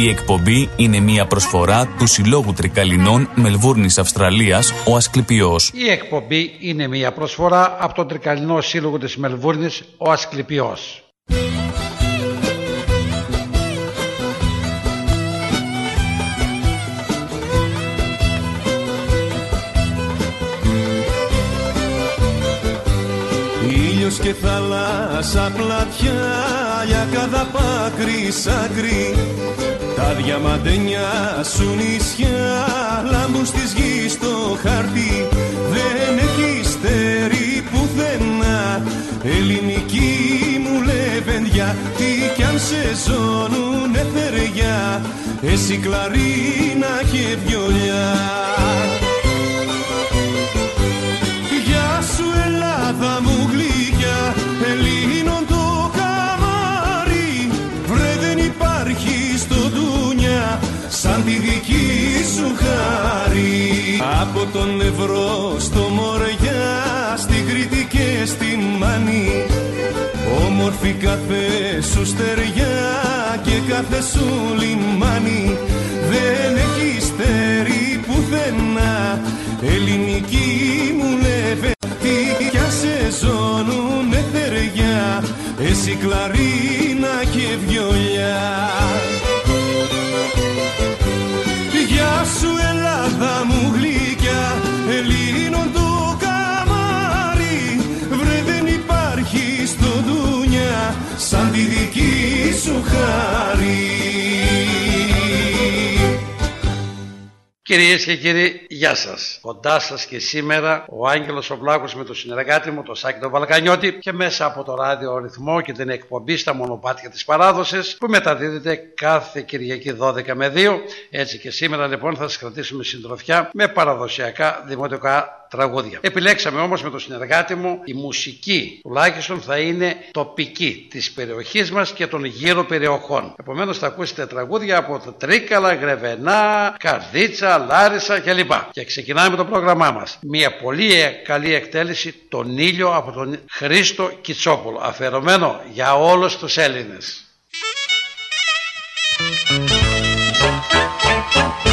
Η εκπομπή είναι μια προσφορά του Συλλόγου Τρικαλινών Μελβούρνης Αυστραλίας, ο Ασκληπιός. Η εκπομπή είναι μια προσφορά από τον Τρικαλινό Σύλλογο της Μελβούρνης, ο Ασκληπιός. Ήλιος και θάλασσα πλατιά για cada πάκρη σάκρη. Τα διαμαντένια σου νησιά λάμπουν στις γης στο χαρτί δεν έχει στέρι πουθενά. Ελληνική μου λεβενδιά τι κι αν σε ζώνουνε θεριά. Εσύ κλαρίνα και βιολιά Σαν τη δική σου χάρη. Από τον Ευρώ στο Μοριά Στην Κρήτη και στη Μανή Όμορφη κάθε σου στεριά και κάθε σου λιμάνι. Δεν έχεις στέρι πουθενά. Ελληνική μου λεβε Τι κι αν σε ζώνουνε θεριά. Εσύ κλαρίνα και βιολιά σου Ελλάδα μου γλυκιά Ελλήνων το καμάρι. Βρε δεν υπάρχει στο δούνια Σαν τη δική σου χάρη Κυρίες και κύριοι, γεια σας. Κοντά σας και σήμερα ο Άγγελος ο Βλάκος με το συνεργάτη μου, το Σάκη τον Βαλκανιώτη και μέσα από το ράδιο ρυθμό και την εκπομπή στα μονοπάτια της παράδοσης που μεταδίδεται κάθε Κυριακή 12 με 2. Έτσι και σήμερα λοιπόν θα σας κρατήσουμε συντροφιά με παραδοσιακά δημοτικά τραγούδια. Επιλέξαμε όμως με το συνεργάτη μου η μουσική τουλάχιστον θα είναι τοπική της περιοχής μας και των γύρω περιοχών. Επομένως θα ακούσετε τραγούδια από το Τρίκαλα, Γρεβενά, Καρδίτσα, Λάρισα κλπ. Και ξεκινάμε το πρόγραμμά μας. Μια πολύ καλή εκτέλεση τον ήλιο από τον Χρήστο Κιτσόπουλο αφιερωμένο για όλους τους Έλληνες. συνεχίσουμε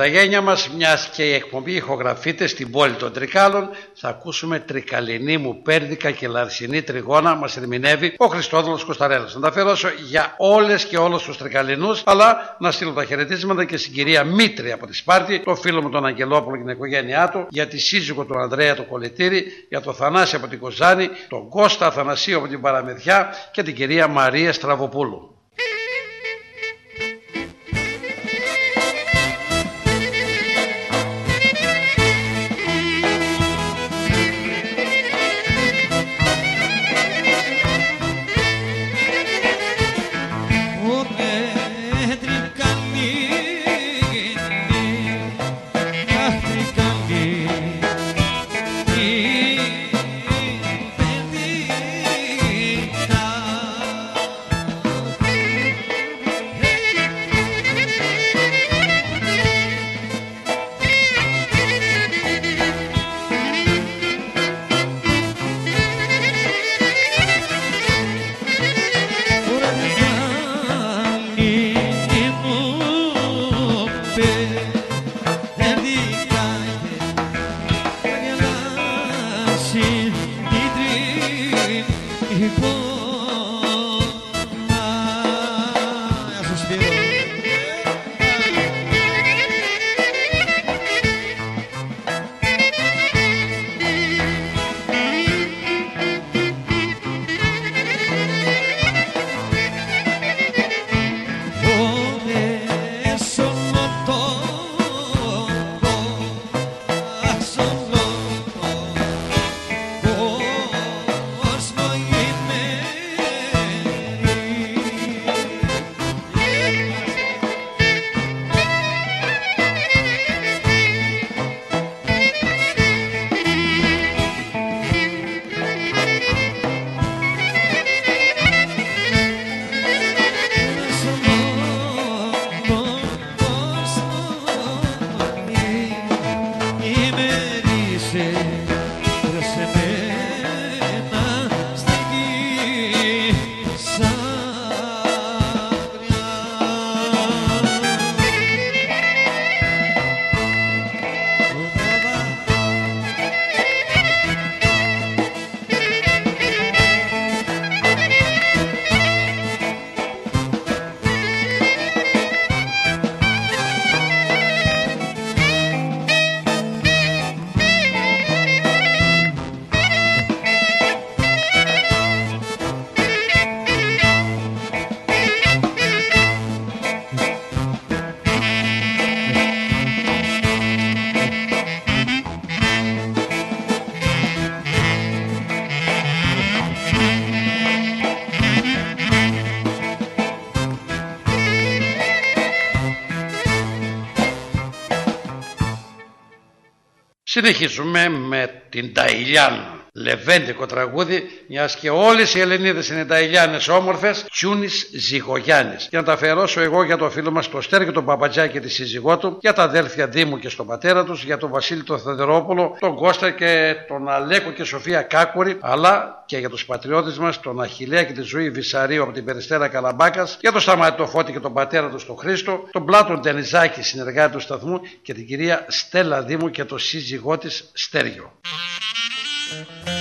τα γένια μας, μιας και η εκπομπή ηχογραφείται στην πόλη των Τρικάλων, θα ακούσουμε τρικαλινή μου πέρδικα και λαρσινή τριγώνα, μας ερμηνεύει ο Χριστόδουλος Κωνσταρέλας. Να τα αφαιρώσω για όλες και όλους τους τρικαλινούς, αλλά να στείλω τα χαιρετίσματα και στην κυρία Μήτρη από τη Σπάρτη, το φίλο μου τον Αγγελόπουλο και την οικογένειά του, για τη σύζυγο του Ανδρέα το Κολετήρη, για το Θανάση από την Κοζάνη, τον Κώστα Αθανασίου από την Παραμεθιά και την κυρία Μαρία Στραβοπούλου. Συνεχίζουμε με την Ταϊλιάν λεβέντικο τραγούδι, μιας και όλες οι Ελληνίδες είναι ταϊλιάνε όμορφες, Τσούνη Ζυγογιάννης. Για να τα αφιερώσω εγώ για το φίλο μας το Στέργιο τον Παπατζά και τη σύζυγό του, για τα αδέλφια Δήμου και στον πατέρα τους, για τον Βασίλη τον Θεδερόπουλο, τον Κώστα και τον Αλέκο και Σοφία Κάκουρη, αλλά και για τους πατριώτες μας, τον Αχηλέα και τη ζωή Βυσαρίου από την Περιστέρα Καλαμπάκας, για τον Σταματή το Φώτη και τον πατέρα τους τον Χρήστο, τον Πλάτων Τενιζάκη, συνεργάτη του σταθμού και την κυρία Στέλλα Δήμου και το σύζυγό της Στέργιο. Σε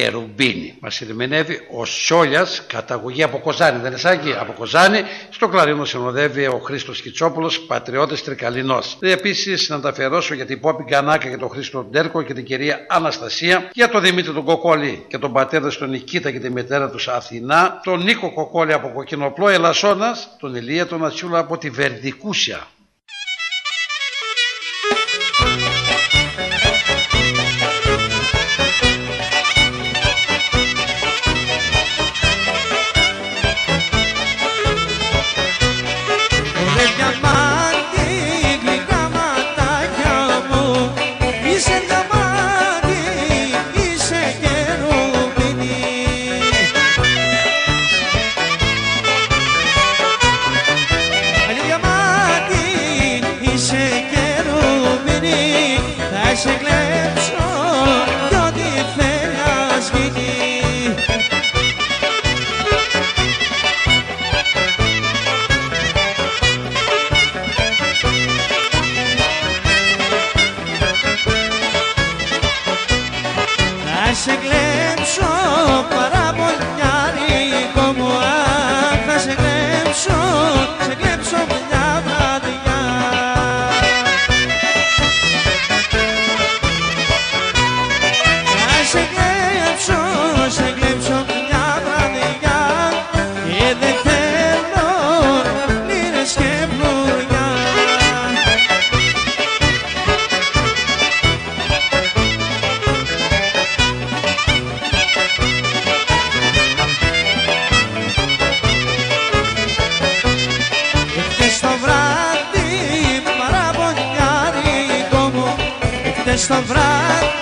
διαμάντι και ρουμπίνι. Μας ερμηνεύει ο Σιόλια, καταγωγή από Κοζάνη, δεν είναι σάκι, από Κοζάνη. Στο κλαρίνο συνοδεύει ο Χρήστος Κιτσόπουλο, πατριώτης Τρικαλινός. Επίσης να τα αφιερώσω για την Πόπη Γκανάκα και τον Χρήστο Ντέρκο και την κυρία Αναστασία, για τον Δημήτρη τον Κοκόλη και τον πατέρα στον Νικήτα και τη μητέρα τους Αθηνά, τον Νίκο Κοκόλη από Κοκκινοπλό Ελασσόνας, τον Ηλία τον Ατσιούλα από τη Βερδικούσια. στα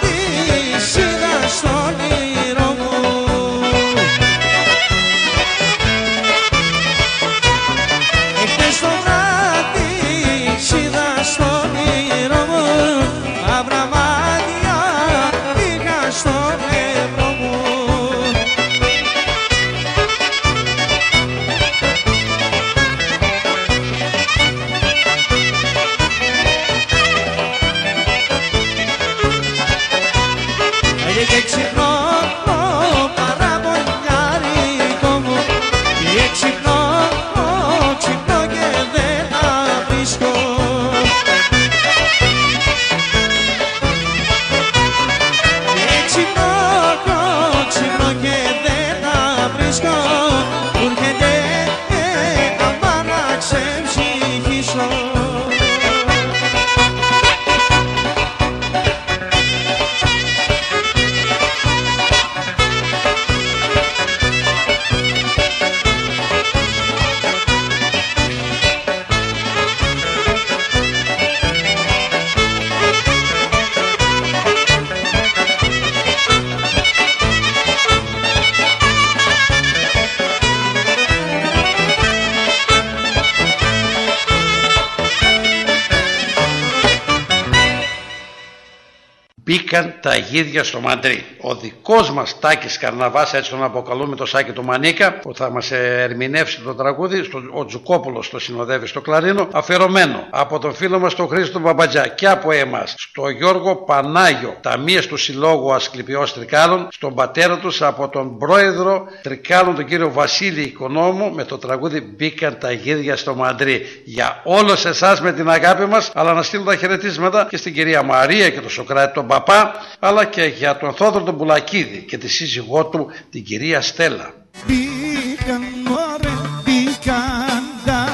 μπήκαν τα γίδια στο μαντρί. Ο δικός μας Τάκης Καρναβάς, έτσι τον αποκαλούμε το Σάκη του Μανίκα, που θα μας ερμηνεύσει το τραγούδι, στο, ο Τζουκόπουλος το συνοδεύει στο κλαρίνο, αφιερωμένο από τον φίλο μας τον Χρήστο Μπαμπατζά και από εμάς, στο Γιώργο Πανάγιο, ταμείας του Συλλόγου Ασκληπιός Τρικάλων, στον πατέρα τους από τον πρόεδρο Τρικάλων, τον κύριο Βασίλη Οικονόμου, με το τραγούδι Μπήκαν τα γίδια στο Μαντρί. Για όλους εσάς με την αγάπη μας, αλλά να στείλω τα χαιρετίσματα και στην κυρία Μαρία και τον Σοκράτη τον Παπά, αλλά και για τον Θόδωρο τον Πουλακίδη και τη σύζυγό του την κυρία Στέλλα. Μπήκαν μωρέ, μπήκαν τα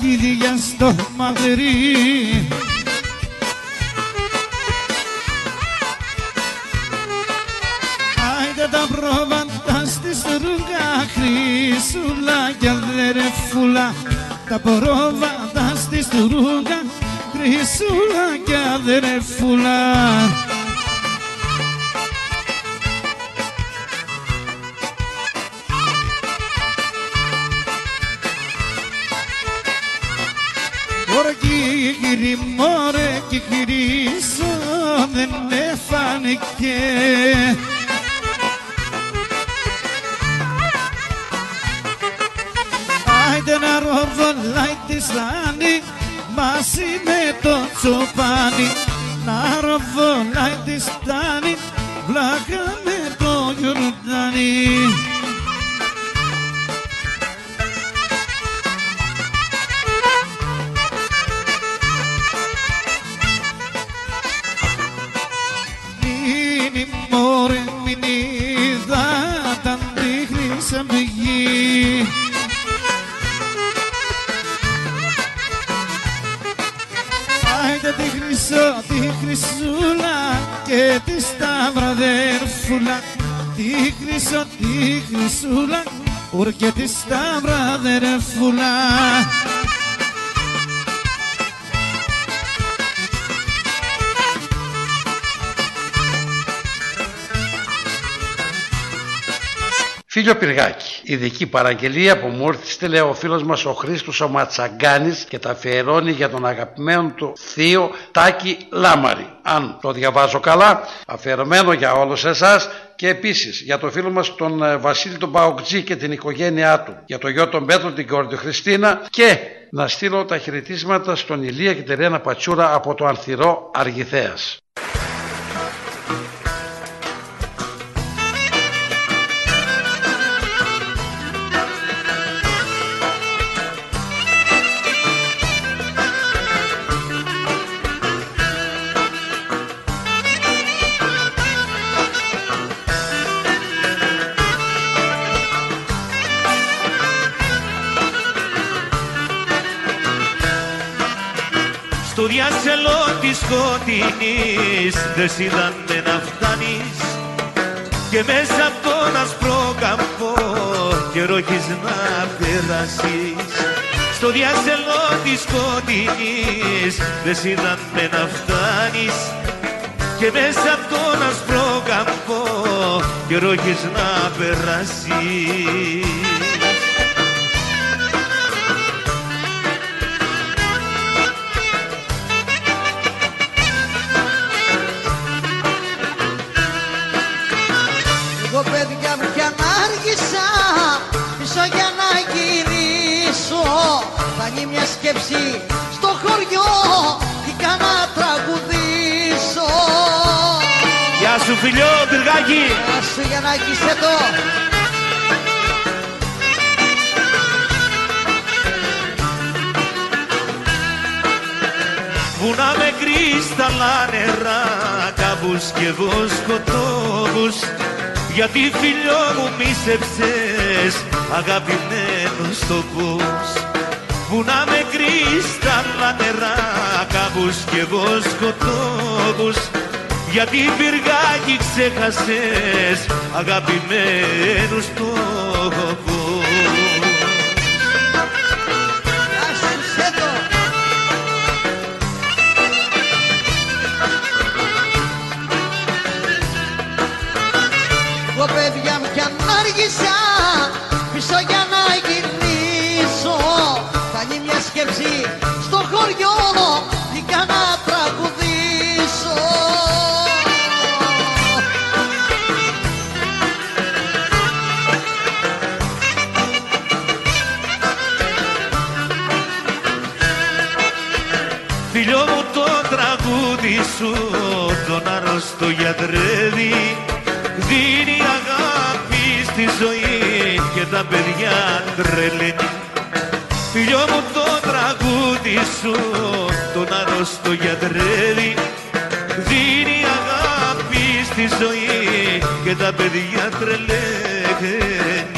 γίδια στο Μαδρί Άιντε τα πρόβατα στη στρούγα χρυσούλα κι αδερεφούλα τα πρόβατα στη στρούγα χρυσούλα κι αδερεφούλα Ωραία κύριε μωρέ και γυρίσω δεν εφάνηκε Άιντε να ροβολάει τη στάνη μαζί με το τσοπάνι Να ροβολάει τη στάνη βλάκα με το γιορτάνι Μείνει μωρέ μην είδα τα δείχνει σαν πηγή Άιντε τη χρυσό, τη χρυσούλα και τη σταυραδέρφουλα. Τη χρυσό, τη χρυσούλα ουρ και τη σταυραδέρφουλα Φίλιο Πυργάκη, ειδική παραγγελία που μου ήρθε στείλε ο φίλος μας ο Χρήστος ο Ματσαγκάνης και τα αφιερώνει για τον αγαπημένο του θείο Τάκη Λάμαρη. Αν το διαβάζω καλά, αφιερωμένο για όλους εσάς και επίσης για το φίλο μας τον ε, Βασίλη τον Παοκτζή και την οικογένειά του, για το γιο τον Πέτρο, την κόρη του Χριστίνα και να στείλω τα χαιρετίσματα στον Ηλία και την Ρένα Πατσούρα από το Ανθυρό Αργηθέας. Της σκοτεινής δεν σ' είδανε να φτάνεις. Και μέσα από τον ασπρό καμπό καιρό έχεις να περάσεις. Στο διάσελο της σκοτεινής δεν σ' είδανε να φτάνεις. Και μέσα από τον ασπρό καμπό καιρό έχεις να περάσεις θα γίνει μια σκέψη στο χωριό τι κάνα τραγουδήσω. Γεια σου φιλιό Πυργάκη Γεια σου για να αγγίσε το Βουνά με κρύσταλλα νερά Κάμπους και βοσκοτόπους Γιατί φιλιό μου μίσεψες Αγαπημένος τόπος Βουνά με κρύσταλλα νερά Κάμπους και βοσκοτόπους γιατί πυργάκι ξέχασες αγαπημένους τόπους. Γεια σου σε το Εγώ παιδιά μου κι αν άργησα σκέψη στο χωριό βγήκα να τραγουδήσω. Φίλιο μου το τραγούδι σου τον άρρωστο γιατρεύει. Δίνει αγάπη στη ζωή και τα παιδιά τρελαίνει. Φίλιο μου το τραγούδι σου τον άρρωστο γιατρεύει δίνει αγάπη στη ζωή και τα παιδιά τρελαίνει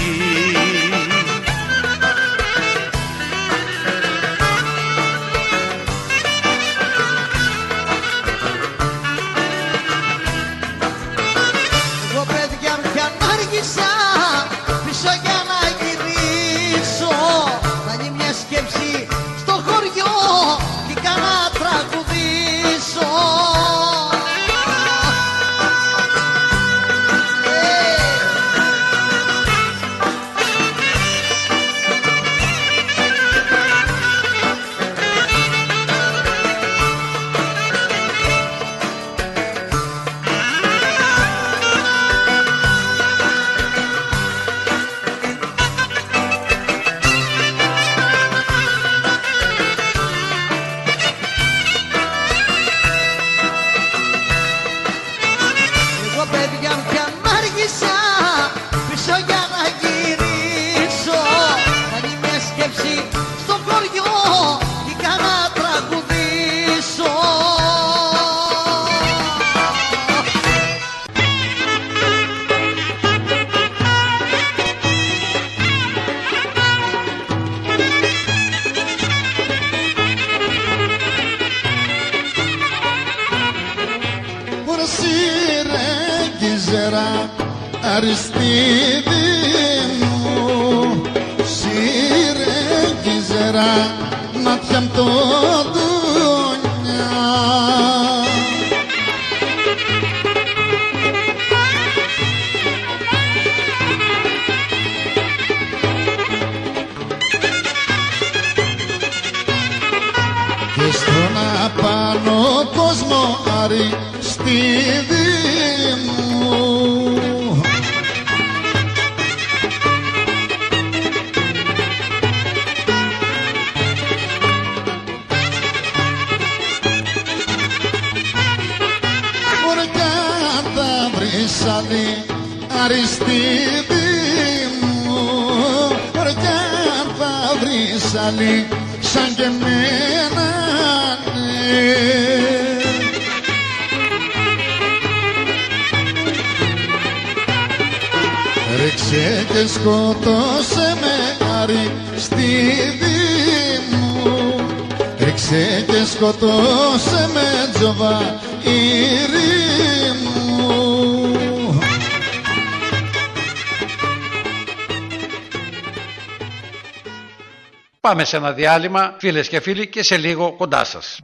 σε ένα διάλειμμα φίλες και φίλοι και σε λίγο κοντά σας.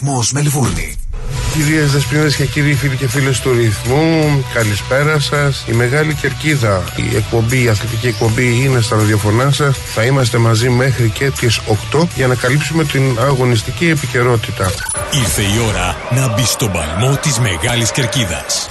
Ρυθμός Μελβούρνη. Κυρίες Δεσποινίδε και κύριοι φίλοι και φίλες του ρυθμού, καλησπέρα σας. Η Μεγάλη Κερκίδα, η εκπομπή, η αθλητική εκπομπή είναι στα ραδιοφωνά σας. Θα είμαστε μαζί μέχρι και τις 8 για να καλύψουμε την αγωνιστική επικαιρότητα. Ήρθε η ώρα να μπει στον παλμό της Μεγάλης Κερκίδας.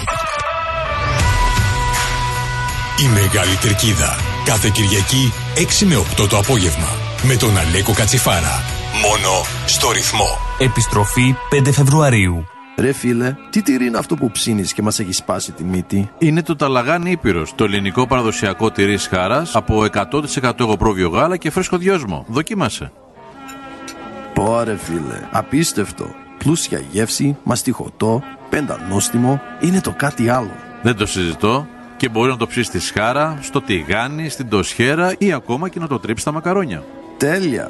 Η Μεγάλη Κερκίδα. Κάθε Κυριακή 6 με 8 το απόγευμα. Με τον Αλέκο Κατσιφάρα. Μόνο στο ρυθμό. Επιστροφή 5 Φεβρουαρίου. Ρε φίλε, τι τυρί είναι αυτό που ψήνεις και μας έχει σπάσει τη μύτη; Είναι το ταλαγάνι Ήπειρος, το ελληνικό παραδοσιακό τυρί χάρας από 100% εγωπρόβιο γάλα και φρέσκο δυόσμο. Δοκίμασε. Πόρε φίλε, απίστευτο. Πλούσια γεύση, μαστιχωτό, πεντανόστιμο, είναι το κάτι άλλο. Δεν το συζητώ και μπορεί να το ψήσεις στη σχάρα, στο τηγάνι, στην τοσχέρα ή ακόμα και να το τρίψεις στα μακαρόνια. Τέλεια.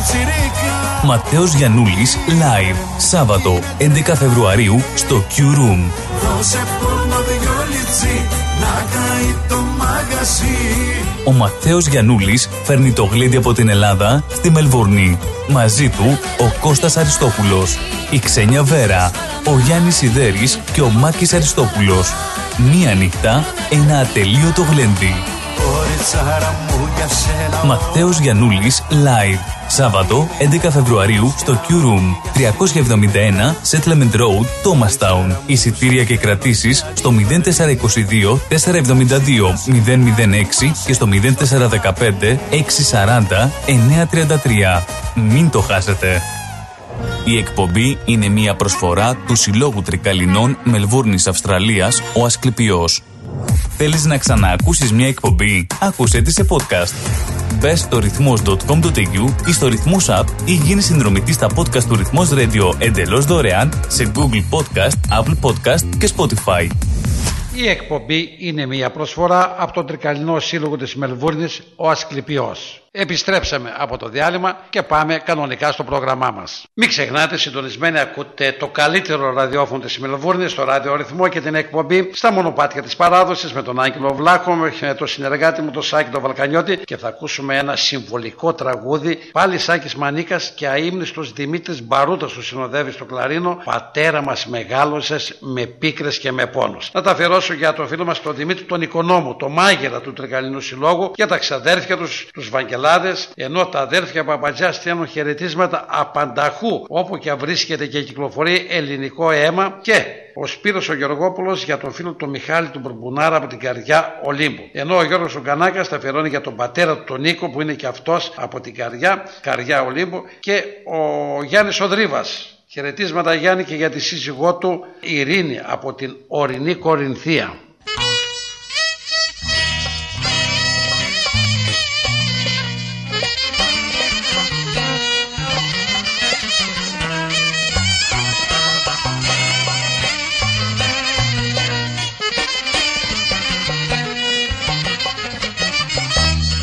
πιτσιρίκα Ματέος Γιαννούλης Live Σάββατο 11 Φεβρουαρίου στο Q Room. Δώσε πόνο δυο λιτσί να καεί το μαγαζί Ο Ματθαίος Γιαννούλης φέρνει το γλέντι από την Ελλάδα στη Μελβούρνη. Μαζί του ο Κώστας Αριστόπουλος, η Ξένια Βέρα, ο Γιάννης Σιδέρης και ο Μάκης Αριστόπουλος. Μία νύχτα, ένα ατελείωτο γλέντι. Κοριτσάρα μου για σένα Ματθαίος Γιαννούλης Live. Σάββατο 11 Φεβρουαρίου στο Q Room 371 Settlement Road, Thomastown. Εισιτήρια και κρατήσεις στο 0422 472 006 και στο 0415 640 933. Μην το χάσετε. Η εκπομπή είναι μια προσφορά του Συλλόγου Τρικαλινών Μελβούρνης Αυστραλίας, ο Ασκληπιός. Θέλεις να ξαναακούσεις μια εκπομπή; Άκουσέ τη σε podcast. Μπε στο ρυθμός.com.au ή στο ρυθμός app ή γίνει συνδρομητής στα podcast του ρυθμός radio εντελώς δωρεάν σε Google Podcast, Apple Podcast και Spotify. Η εκπομπή είναι μια προσφορά από τον Τρικαλινό Σύλλογο της Μελβούρνης, ο Ασκληπιός. Επιστρέψαμε από το διάλειμμα και πάμε κανονικά στο πρόγραμμά μας. Μην ξεχνάτε, συντονισμένοι ακούτε το καλύτερο ραδιόφωνο της Μελβούρνης, το ραδιορυθμό και την εκπομπή στα μονοπάτια της παράδοσης με τον Άγγελο Βλάχο, με το συνεργάτη μου τον Σάκη τον Βαλκανιώτη και θα ακούσουμε ένα συμβολικό τραγούδι πάλι Σάκης Μανίκας και αείμνηστος Δημήτρης Μπαρούτας που συνοδεύει στο κλαρίνο «Πατέρα μας μεγάλωσες με πίκρες και με πόνους». Να τα αφιερώσω για το φίλο μας τον Δημήτρη τον Οικονόμου, το μάγερα του Τρικαλινού Συλλόγου, για τα ξαδέρφια τους, τους Βαγγελάδες, ενώ τα αδέρφια Παπατζιά στέλνουν χαιρετίσματα απανταχού όπου και βρίσκεται και κυκλοφορεί ελληνικό αίμα και ο Σπύρος ο Γεωργόπουλος για τον φίλο του Μιχάλη του Μπουρμπουνάρα από την καρδιά Ολύμπου. Ενώ ο Γιώργος ο Γκανάκας τα αφιερώνει για τον πατέρα του τον Νίκο που είναι και αυτός από την καρδιά, καρδιά Ολύμπου και ο Γιάννης Οδρίβας. Χαιρετίσματα Γιάννη και για τη σύζυγό του Ειρήνη από την ορεινή Κορινθία.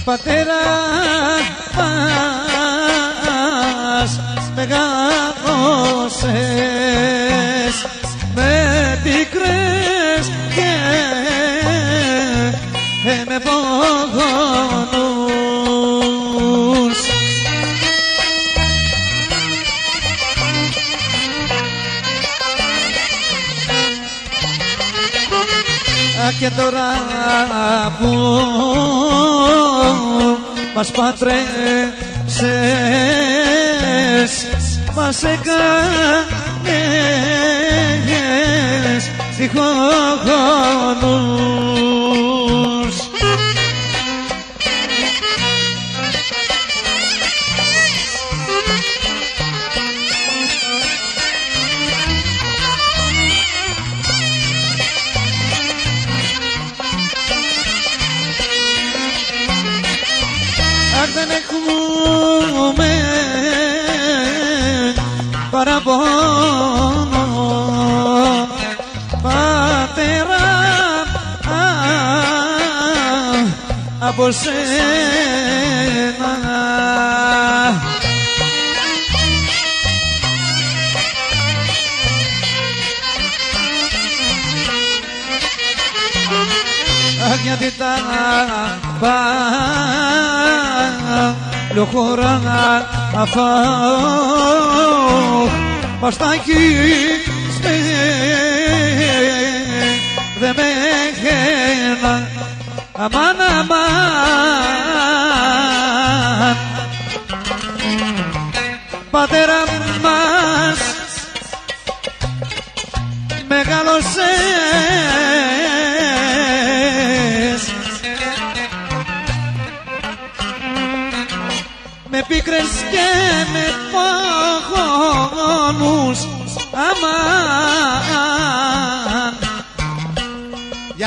Πατέρα μας μεγάλωσες με πικρές και με πόνους Α, και τώρα που μας παντρέψες μας έκανες τυχόνους παλιοχώρα αφάχ Παστάκι δε με χαίνα αμάν αμάν. Πατέρα μας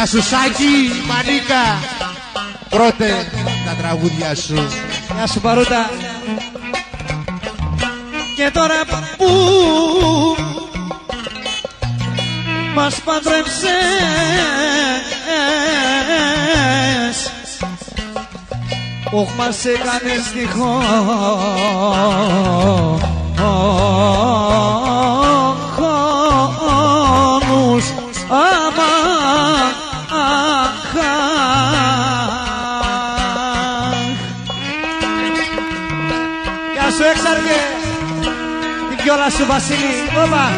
Γεια σου Σάκη, Μανίκα. Πρώτε τα τραγούδια σου. Γεια σου Παρούτα. Και τώρα που μας παντρέψες Όχ μας έκανες τυχόνους σου Βασίλη. Όπα.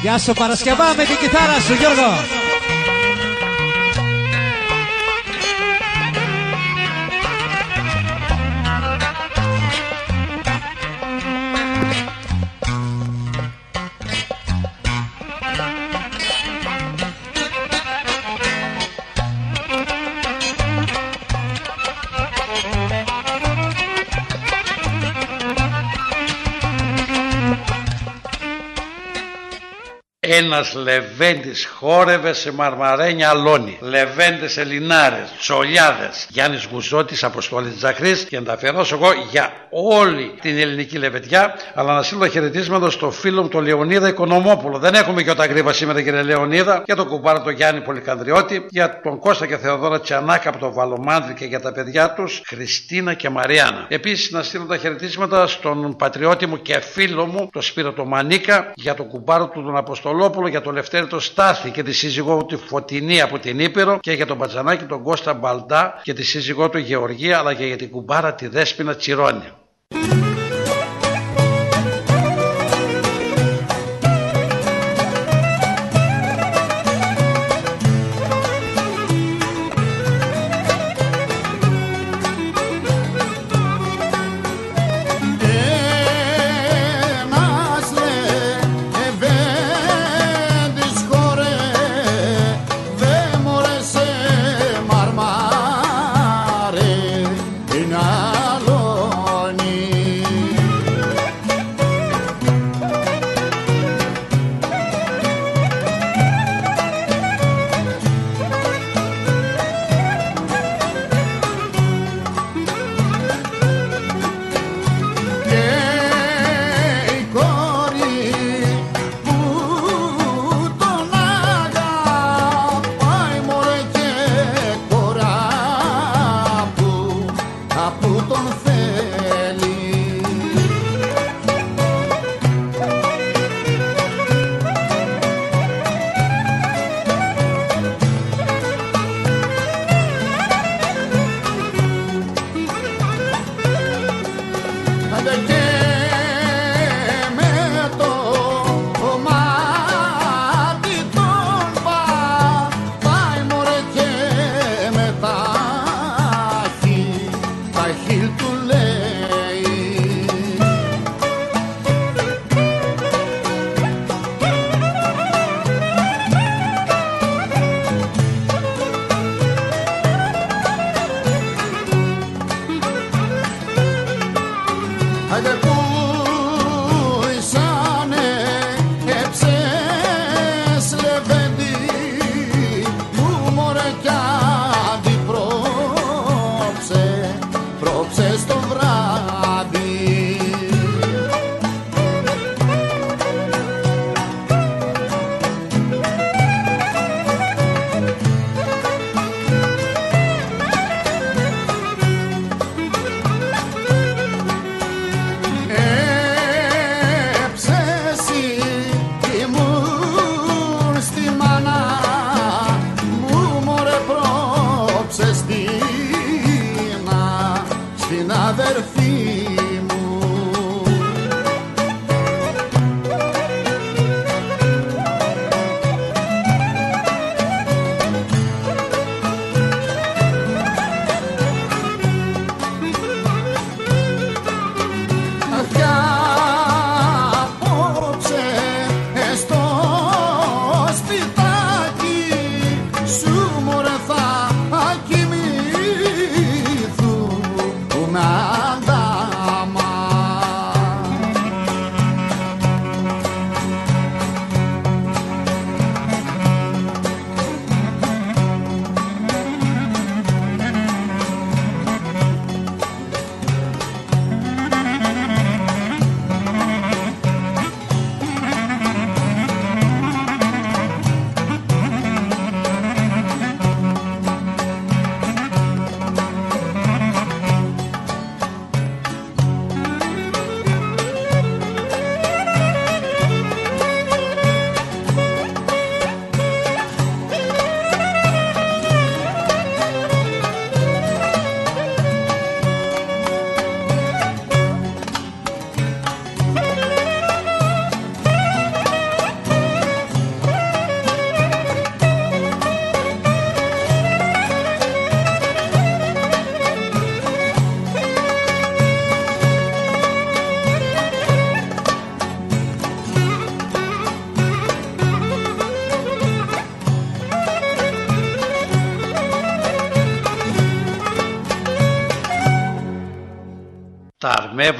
Γεια σου Παρασκευά με την κιθάρα σου Γιώργο Ένας Λεβέντης χόρευε σε μαρμαρένια αλόνι. Λεβέντες Ελληνάρες, Τσολιάδες, Γιάννης Γουζώτης, Αποστόλης Τζαχρής και να τα αφιερώσω εγώ για όλη την ελληνική λεβεντιά. Αλλά να στείλω χαιρετίσματα στο φίλο μου τον Λεωνίδα Οικονομόπουλο. Δεν έχουμε και όταν γρήβα σήμερα κύριε Λεωνίδα. Για τον κουμπάρο τον Γιάννη Πολυκανδριώτη. Για τον Κώστα και Θεοδόρα Τσιανάκα από το Βαλομάνδρη και για τα παιδιά τους Χριστίνα και Μαριάννα. Επίσης να στείλω τα χαιρετίσματα στον πατριώτη μου και φίλο μου, τον Σπύρο το Μανίκα, για τον κουμπάρο του τον Αποστολόπουλο, για τον Λευτέρη το Στάθη και τη σύζυγό του Φωτεινή από την Ήπειρο και για τον Πατζανάκη τον Κώστα Μπαλντά και τη σύζυγό του Γεωργία αλλά και για την κουμπάρα τη Δέσποινα Τσιρόνια. now.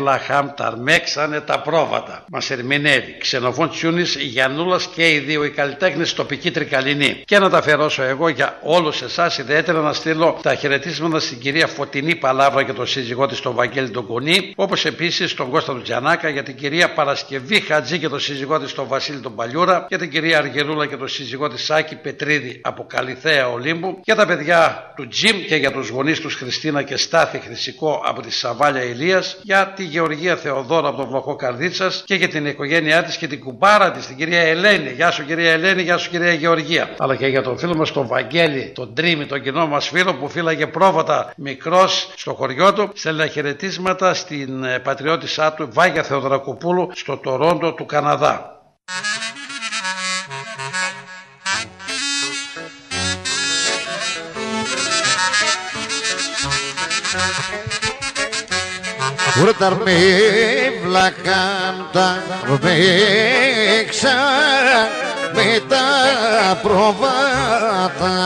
Αμέβλα χαμ ταρμέξανε τα πρόβατα. Μας ερμηνεύει. Ξενοφών Τσιούνη, Γιαννούλας και οι δύο οι καλλιτέχνες τοπική τρικαλινή. Και να τα αφιερώσω εγώ για όλους εσάς, ιδιαίτερα να στείλω τα χαιρετίσματα στην κυρία Φωτεινή Παλάβρα και τον σύζυγό της τον Βαγγέλη τον Κονή, όπως επίσης τον Κώστα του Τζανάκα, για την κυρία Παρασκευή Χατζή και τον σύζυγό της τον Βασίλη τον Παλιούρα, για την κυρία Αργερούλα και τον σύζυγό της Σάκη Πετρίδη από Καλιθέα Ολύμπου, για τα παιδιά του Τζιμ και για τους γονείς τους Χριστίνα και Στάθη Χρυσικό από τη Σαβάλια Ηλίας, για τη Γεωργία Θεοδόρα από τον Βλοχό Καρδίτσας και για την οικογένειά της και την κουμπάρα της, την κυρία Ελένη. Γεια σου κυρία Ελένη, γεια σου κυρία Γεωργία. Αλλά και για τον φίλο μας τον Βαγγέλη, τον Τρίμη, τον κοινό μας φίλο που φύλαγε πρόβατα μικρός στο χωριό του. Στέλνει χαιρετίσματα στην ε, πατριώτησά του Βάγια Θεοδρακοπούλου στο Τορόντο του Καναδά. Ουρταρ με βλακάντα βέξα με τα προβάτα.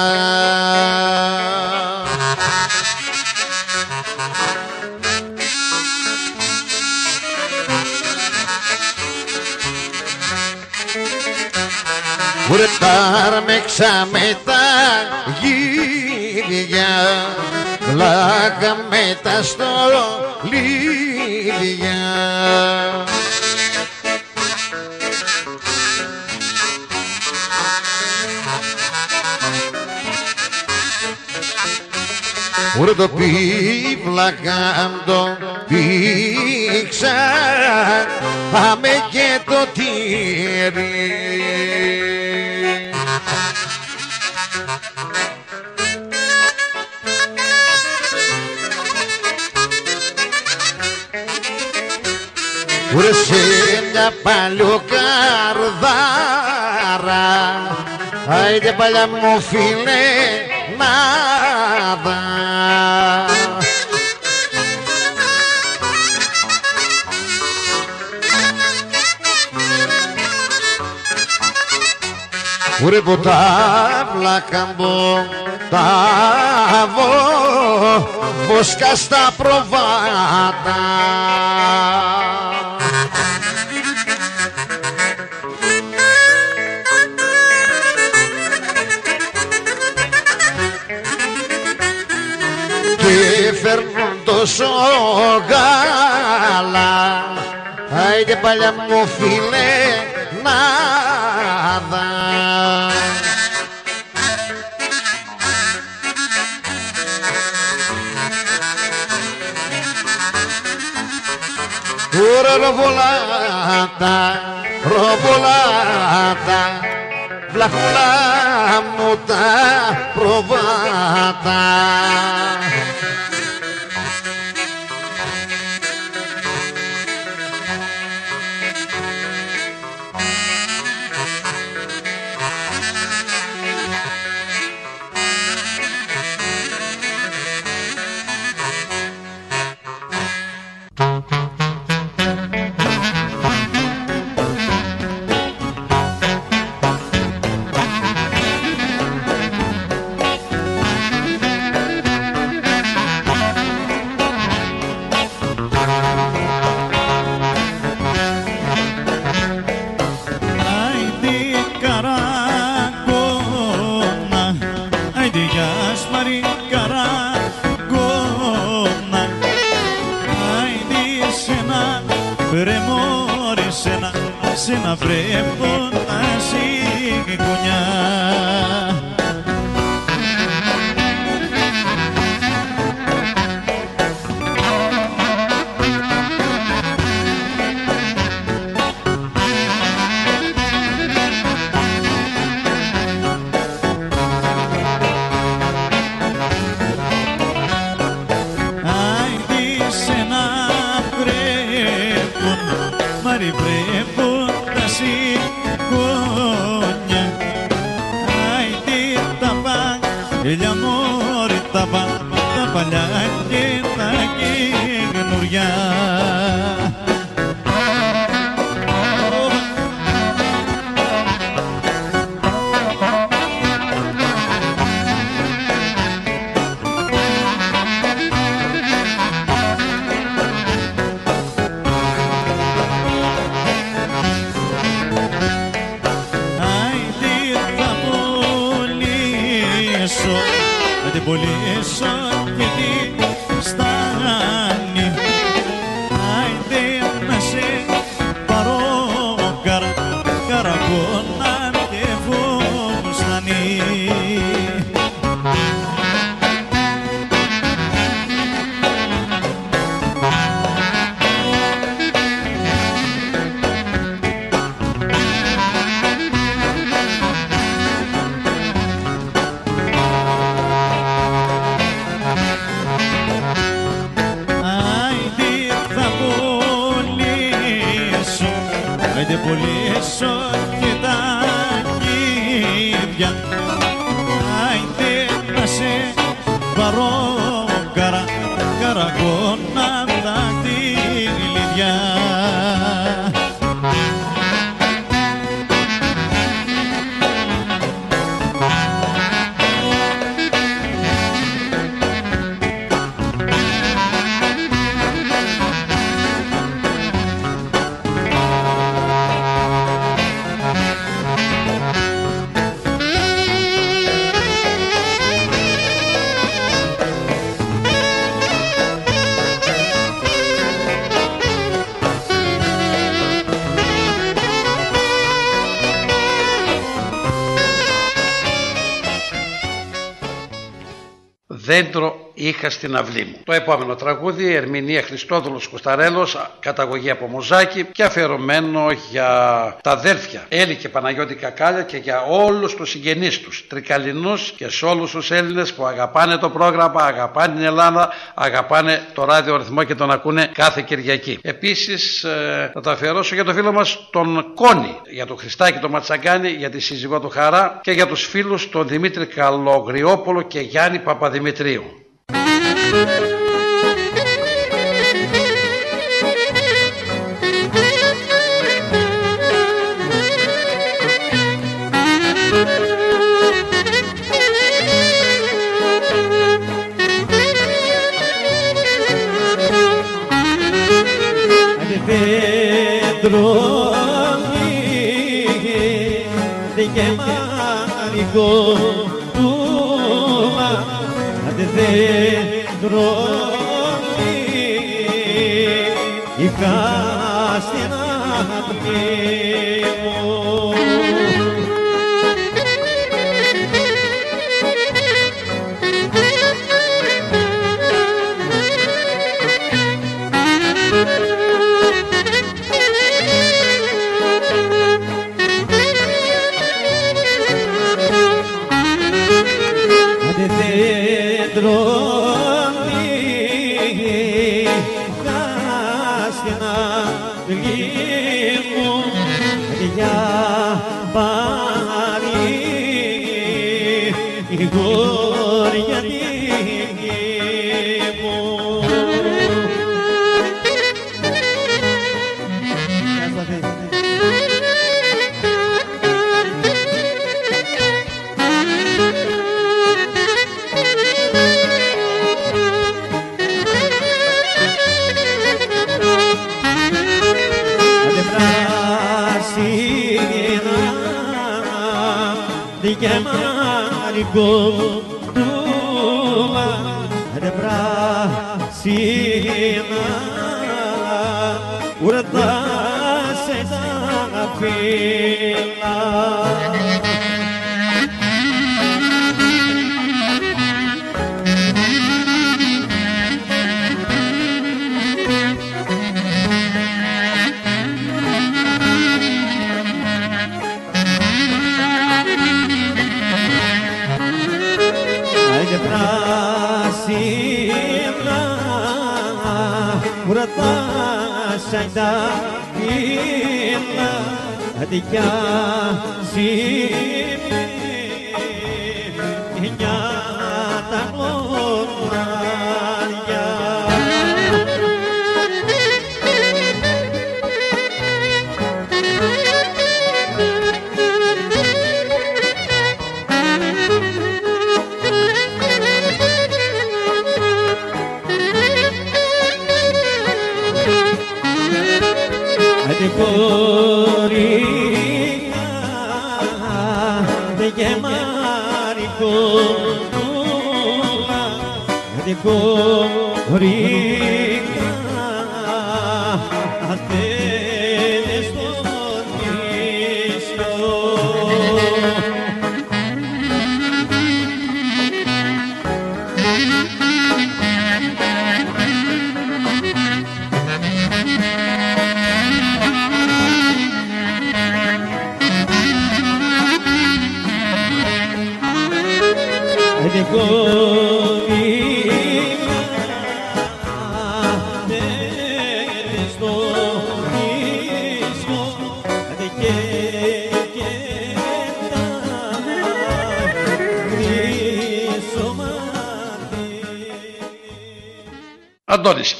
Ουρταρ με με τα γύρια Πλάκα με τα στολίδια Ουρ το πίβλακα το πήξα Πάμε και το τύρι Ουρε σε μια παλιοκαρδάρα. Άιντε παλιά μου φίλε να δα Ουρε ποτάβλα καμπό τα βο βόσκα στα προβάτα γάλα Άιντε παλιά μου φίλε να δα Ora rovolata, rovolata, βλαχούλα μου τα προβάτα. dentro είχα στην αυλή μου. Το επόμενο τραγούδι, Ερμηνεία Χριστόδουλος Κουσταρέλος, καταγωγή από Μουζάκη και αφιερωμένο για τα αδέρφια Έλλη και Παναγιώτη Κακάλια και για όλους τους συγγενείς τους, τρικαλινούς και σε όλους τους Έλληνες που αγαπάνε το πρόγραμμα, αγαπάνε την Ελλάδα, αγαπάνε το ράδιο ρυθμό και τον ακούνε κάθε Κυριακή. Επίσης ε, θα το αφιερώσω για το φίλο μας τον Κόνη, για τον Χριστάκη τον Ματσαγκάνη, για τη σύζυγό του Χαρά και για τους φίλους τον Δημήτρη Καλογριόπολο και Γιάννη Παπαδημητρίου. thank you. Δέντρο είχα στην αυγή Cơ Άντε για κορίνα δε γεμάρικο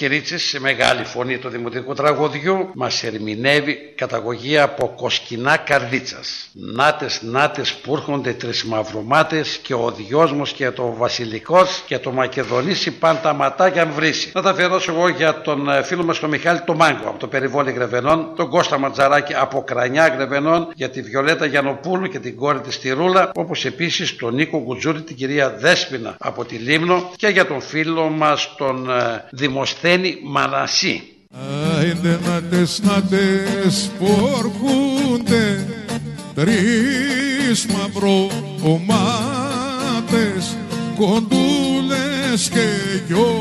Αντώνης Κυρίτσης, σε μεγάλη φωνή του δημοτικού τραγωδιού, μας ερμηνεύει καταγωγή από κοσκινά καρδίτσας. Νάτες, νάτες που έρχονται τρεις μαυρομάτες και ο διόσμος και το βασιλικός και το μακεδονίσι παν τα ματάκια αν βρήσει. Να τα αφιερώσω εγώ για τον ε, φίλο μας τον Μιχάλη το Μάγκο από το περιβόλι Γρεβενών, τον Κώστα Ματζαράκη από Κρανιά Γρεβενών, για τη Βιολέτα Γιανοπούλου και την κόρη της Τυρούλα, όπως επίσης τον Νίκο Κουτζούρη, την κυρία Δέσποινα από τη Λίμνο και για τον φίλο μας τον ε, Δημοσθένη Μανασί. Άιντε να τες να τες που ορκούνται τρεις μαυρομάτες κοντούλες και γιωμάτες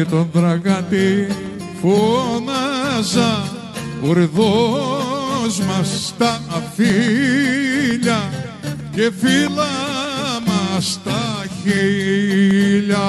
Άιντε τον τραγάτη φώναζα ουρδός μας τα φίλια και φύλλα μας τα χείλια.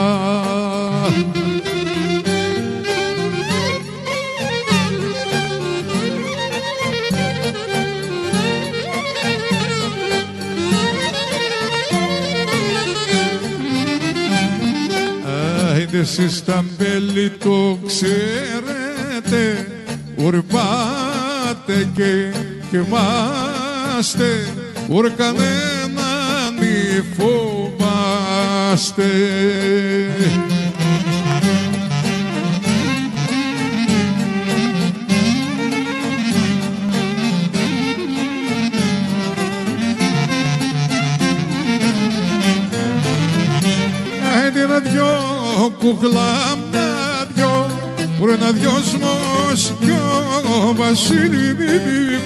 Εσείς τα μπέλη το ξέρετε. Ουρπάτε και κοιμάστε. Ουρ κανέναν μη φοβάστε. Άιντε να δυο κουκλάμια δυο Που ένα δυόσμος κι ο βασιλειδικός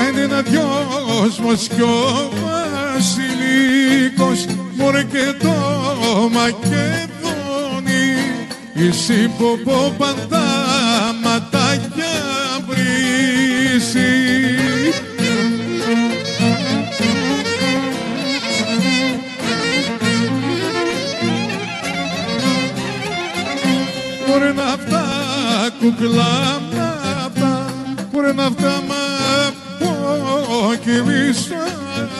Άιντε ένα δυόσμος κι ο βασιλικός Μωρέ και το Μακεδόνι Εσύ πω παντά βρίσει Μπορεί να αυτά κουκλά να αυτά Μπορεί να αυτά μα πω κυλήσανε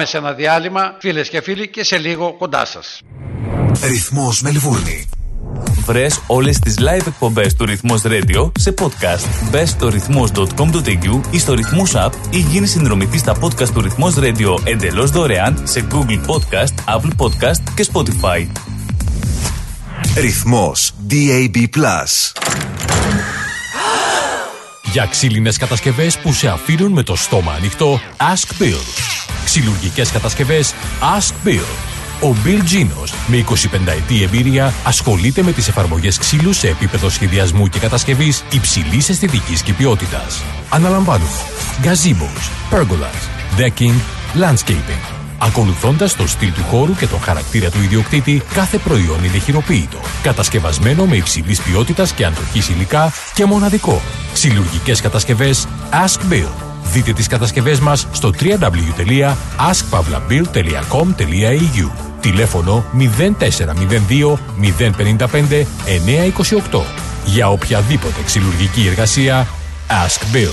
Πάμε σε ένα διάλειμμα, φίλες και φίλοι, και σε λίγο κοντά σας. Ρυθμός Μελβούρνη. Βρες όλες τις live εκπομπές του Ρυθμός Radio σε podcast. Μπες στο ρυθμός.com.au ή στο Ρυθμός App ή γίνει συνδρομητή στα podcast του Ρυθμός Radio εντελώς δωρεάν σε Google Podcast, Apple Podcast και Spotify. Ρυθμός DAB+. Για ξύλινες κατασκευές που σε αφήνουν με το στόμα ανοιχτό, Ask Bill. Ξυλουργικές κατασκευές, Ask Bill. Ο Bill Genos, με 25 ετή εμπειρία, ασχολείται με τις εφαρμογές ξύλου σε επίπεδο σχεδιασμού και κατασκευής υψηλής αισθητικής και ποιότητας. Αναλαμβάνουμε gazebos, pergolas, decking, landscaping. Ακολουθώντας το στυλ του χώρου και τον χαρακτήρα του ιδιοκτήτη, κάθε προϊόν είναι χειροποίητο. Κατασκευασμένο με υψηλής ποιότητας και αντοχής υλικά και μοναδικό. Ξυλουργικές κατασκευές Ask Bill. Δείτε τις κατασκευές μας στο www.askpavlabill.com.au Τηλέφωνο 0402 055 928 Για οποιαδήποτε ξυλουργική εργασία Ask Bill.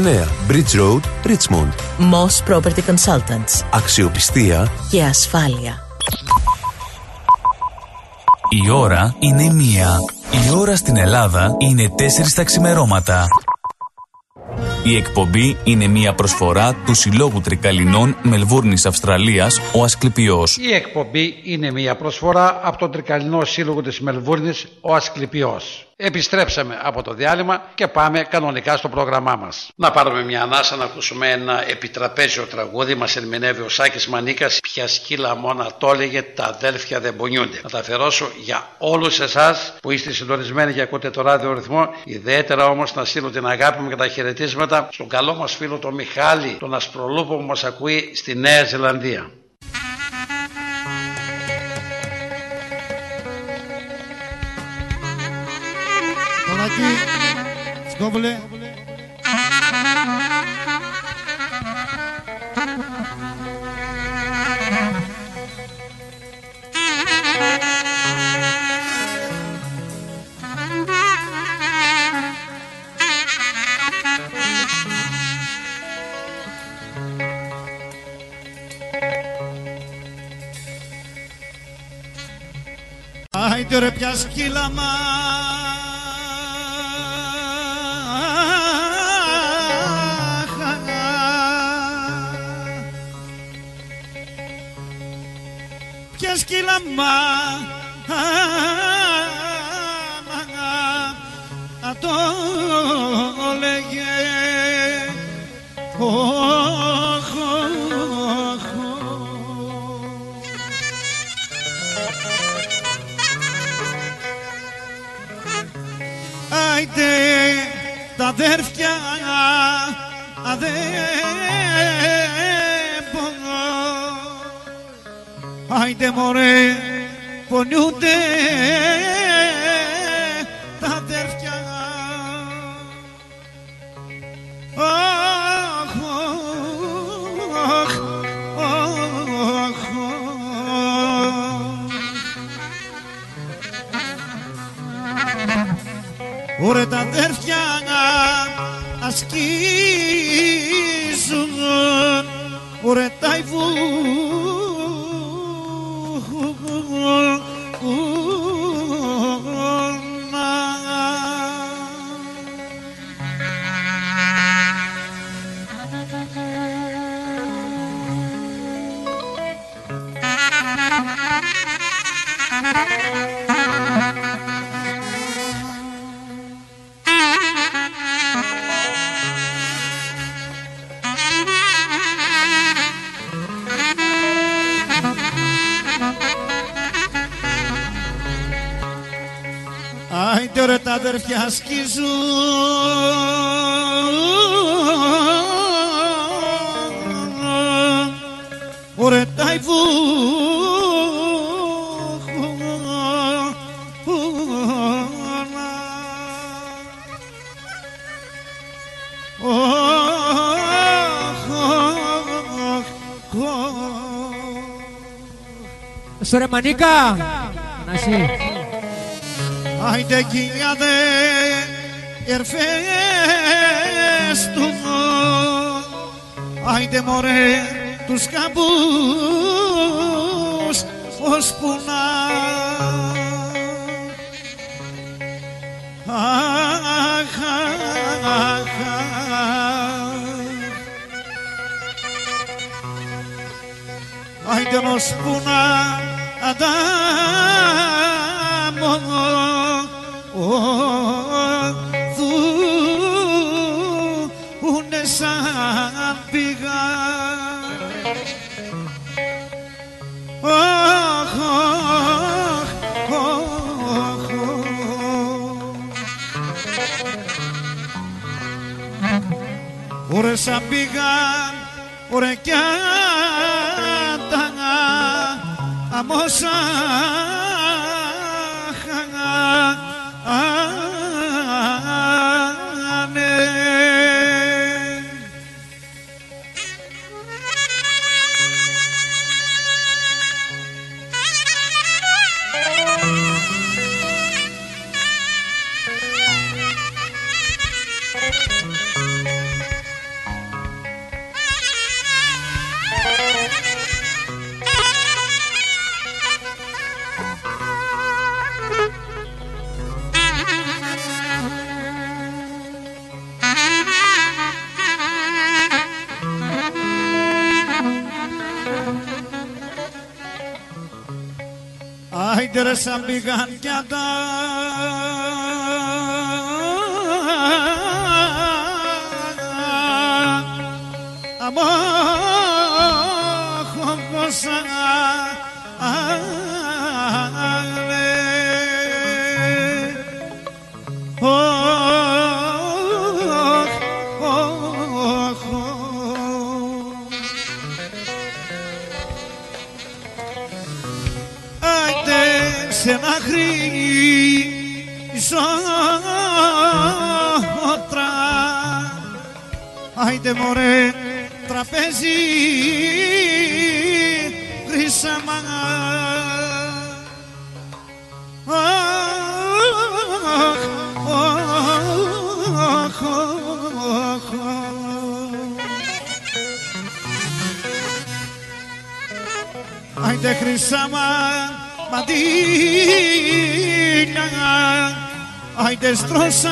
Bridge Road, Richmond. Moss Property Consultants. Αξιοπιστία και ασφάλεια. Η ώρα είναι μία. Η ώρα στην Ελλάδα είναι τέσσερις τα ξημερώματα. Η εκπομπή είναι μια προσφορά του Συλλόγου Τρικαλινών Μελβούρνης Αυστραλίας, ο Ασκληπιός. Η εκπομπή είναι μια προσφορά από τον Τρικαλινό Σύλλογο της Μελβούρνης, ο Ασκληπιός. Επιστρέψαμε από το διάλειμμα και πάμε κανονικά στο πρόγραμμά μας. Να πάρουμε μια ανάσα να ακούσουμε ένα επιτραπέζιο τραγούδι. Μας ερμηνεύει ο Σάκης Μανίκας. Ποια σκύλα μόνα το έλεγε, τα αδέλφια δεν πονιούνται. Να τα αφιερώσω για όλους εσάς που είστε συντονισμένοι και ακούτε το ράδιο ρυθμό. Ιδιαίτερα όμως να στείλω την αγάπη μου και τα χαιρετίσματα στον καλό μας φίλο τον Μιχάλη, τον Ασπρολούπο που μας ακούει στη Νέα Ζηλανδία. Σκόβουλε. Άιντε ρε πια σκύλα Πια σκύλα Άιντε μωρέ πονιούνται τα αδέρφια Αχ, αχ, αχ, αχ. Ωραία τα αδέρφια ασκήσουν Ωραία τα αδέρφια σκίζουν Ωρε τα Στο ρε Μανίκα! Να εσύ. Άιντε κοιλιάδε ερφές του Άιντε μωρέ τους καμπούς ώσπου να Αχ, αχ, αχ, Άιντε ώσπου να αντάμω Αχ, αχ, αχ, αχ. Ωρε σαν πήγαν, ωρε κι τα αμόσα Άιντε ρε σαν πήγαν κι τα αμόχωσα Άιντε μωρέ τραπέζι χρυσάμα Άιντε χρυσάμα μαντίνα Άιντε στρώσα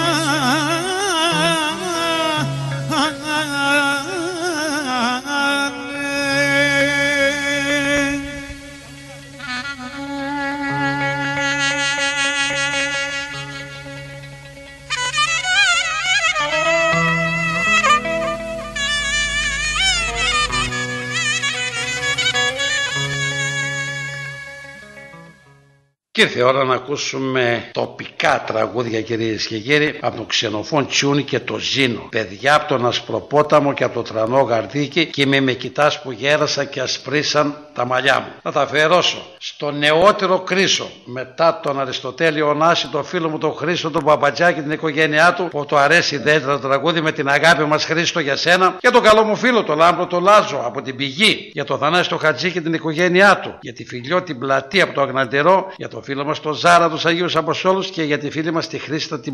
Και ήρθε η ώρα να ακούσουμε τοπικά τραγούδια κυρίες και κύριοι από τον Ξενοφών Τσιούνι και το Ζήνο. Παιδιά από τον Ασπροπόταμο και από το Τρανό Γαρδίκι και μη με κοιτάς που γέρασα και ασπρίσαν τα μαλλιά μου. Θα τα αφιερώσω στο νεότερο Κροίσο μετά τον Αριστοτέλη Ωνάση, τον φίλο μου τον Χρήστο, τον Παπατζάκη και την οικογένειά του που το αρέσει ιδιαίτερα το τραγούδι με την αγάπη μας Χρήστο για σένα και τον καλό μου φίλο τον Λάμπρο τον Λάζο από την Πηγή για τον Θανάση τον Χατζή και την οικογένειά του για τη Φιλιώ την Πλατεία από το Αγναντερό για τον φίλο μας τον Ζάρα τους Αγίους Αποστόλους και για τη φίλη μας τη Χρήστα τη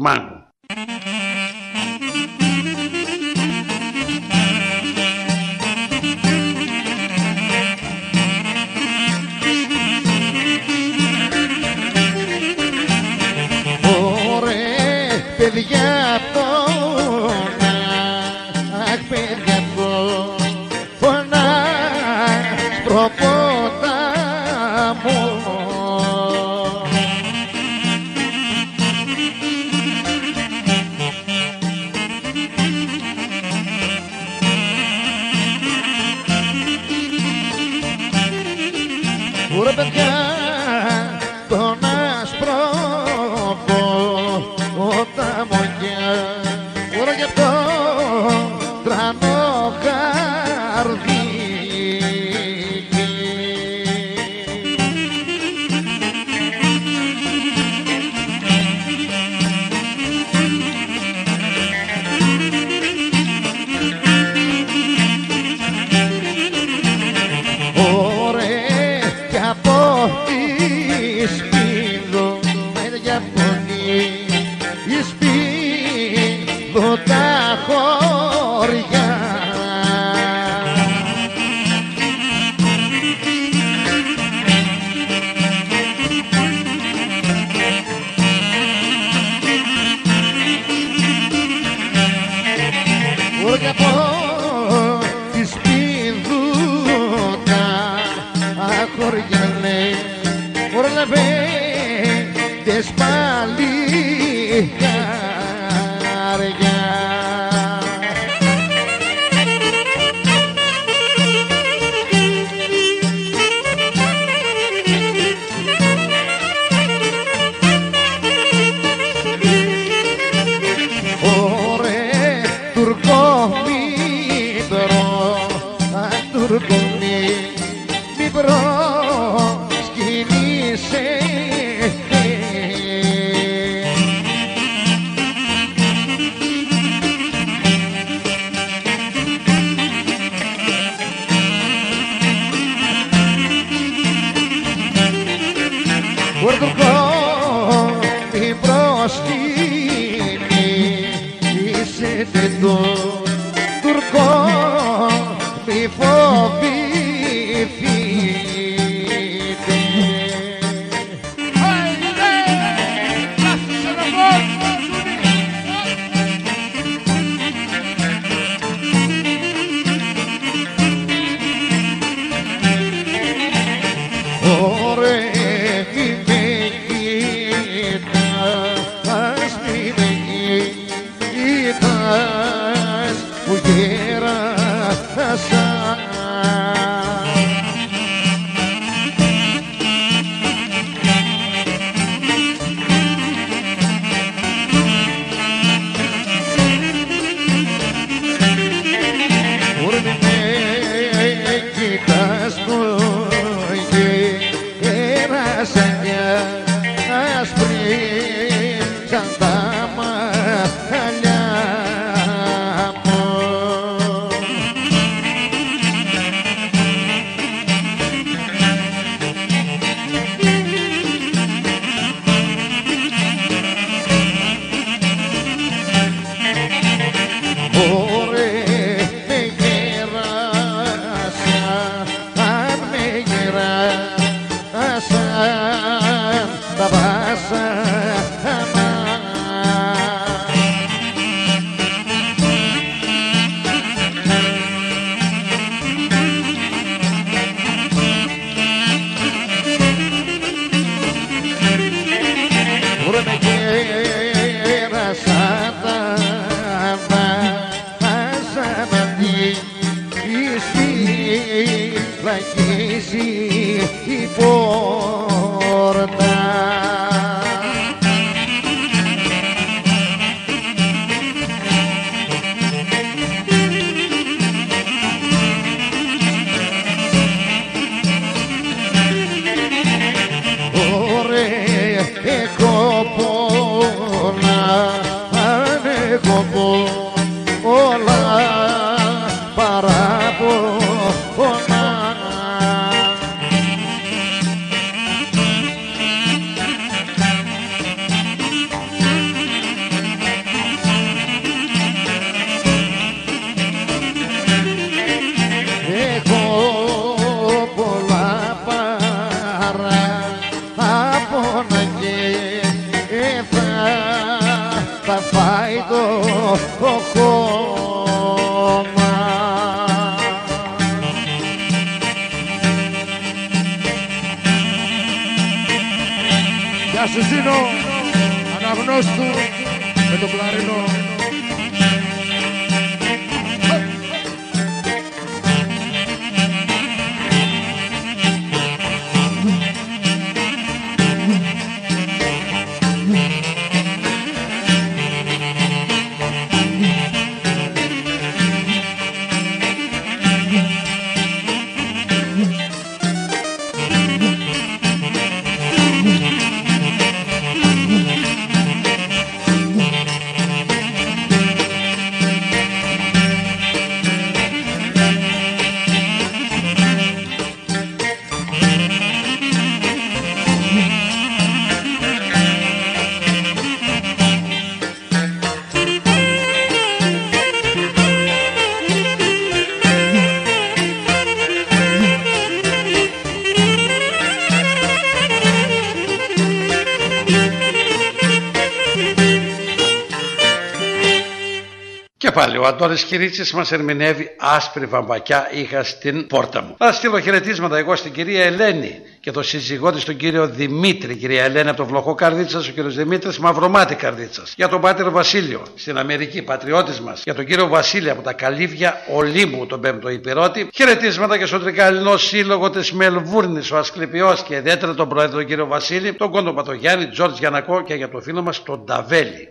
ο Αντώνης Κυρίτσης μας ερμηνεύει άσπρη βαμπακιά είχα στην πόρτα μου. Θα στείλω χαιρετίσματα εγώ στην κυρία Ελένη και το σύζυγό της τον κύριο Δημήτρη. Κυρία Ελένη από το Βλοχό Καρδίτσας, ο κύριος Δημήτρης Μαυρομάτι Καρδίτσας. Για τον πάτερ Βασίλειο στην Αμερική, πατριώτης μας. Για τον κύριο Βασίλη από τα Καλύβια Ολύμπου, τον 5ο Υπηρώτη. Χαιρετίσματα και στον Τρικαλινό Σύλλογο της Μελβούρνης, ο Ασκληπιός και ιδιαίτερα τον πρόεδρο τον κύριο Βασίλη, τον κόντο Πατογιάννη, Τζόρτ Γιανακό και για το φίλο μας τον Νταβέλη.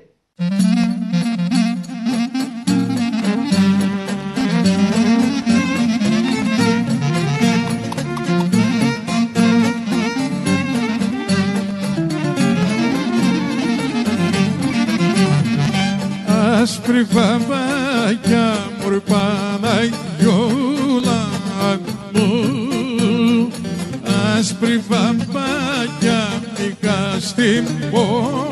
Άσπρη βαμβάκια μου Παναγιούλα μου άσπρη βαμβάκια είχα στην πόρτα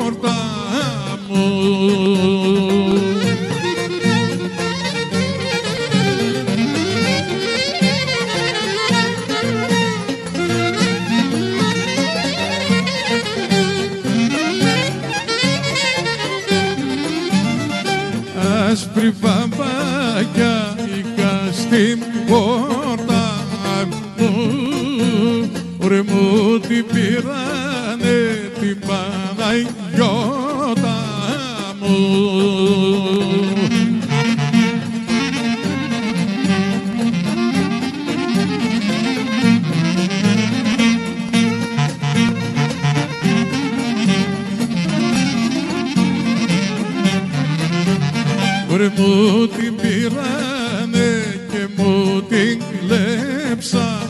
Βρε μου την πήρανε και μου την κλέψανε.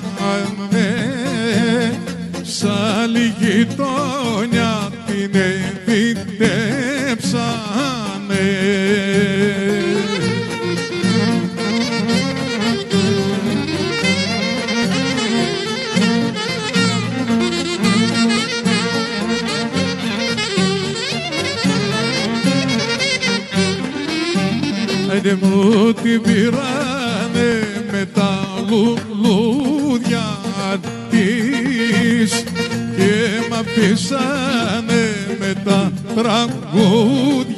Σ' άλλη την πήρανε με τα λουλούδια της και μ' αφήσανε με τα τραγούδια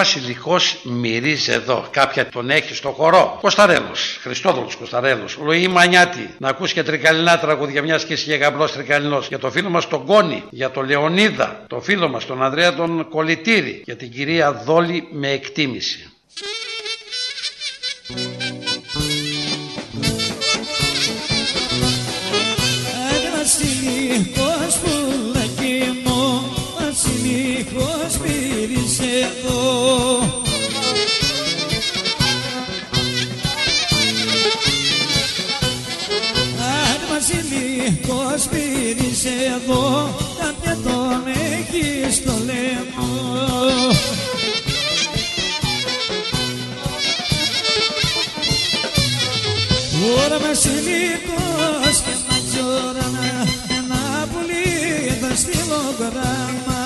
Βασιλικός μυρίζει εδώ. Κάποια τον έχει στο χορό. Κωνσταρέλος, Χριστόδουλος Κωνσταρέλος. Λοή Μανιάτη. Να ακούς και τρικαλινά τραγούδια μιας και είσαι γαμπλός τρικαλινός. Για το φίλο μας τον Κόνη. Για τον Λεωνίδα. Το φίλο μας τον Ανδρέα τον Κολυτήρη. Για την κυρία Δόλη με εκτίμηση. Βασιλικός πήρες εδώ. Αν βασιλικός πήρες εδώ, κάποια τον έχει στο λαιμό. Τώρα βασιλικός και ματζόρανα ένα πουλί θα στείλω γράμμα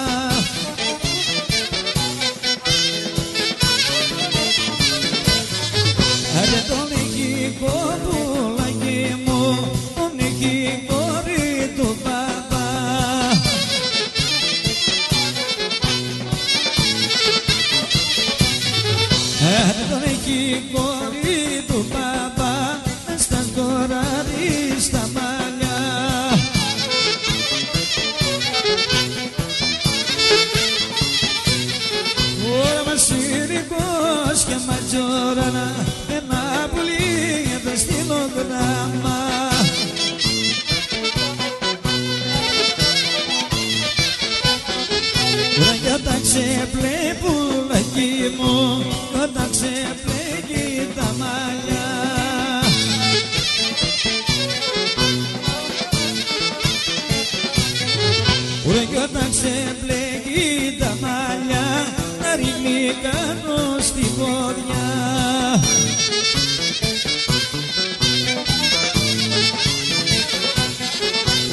κάνω στη πόδια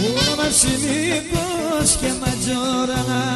Ο Βασιλικός και ματζόρανα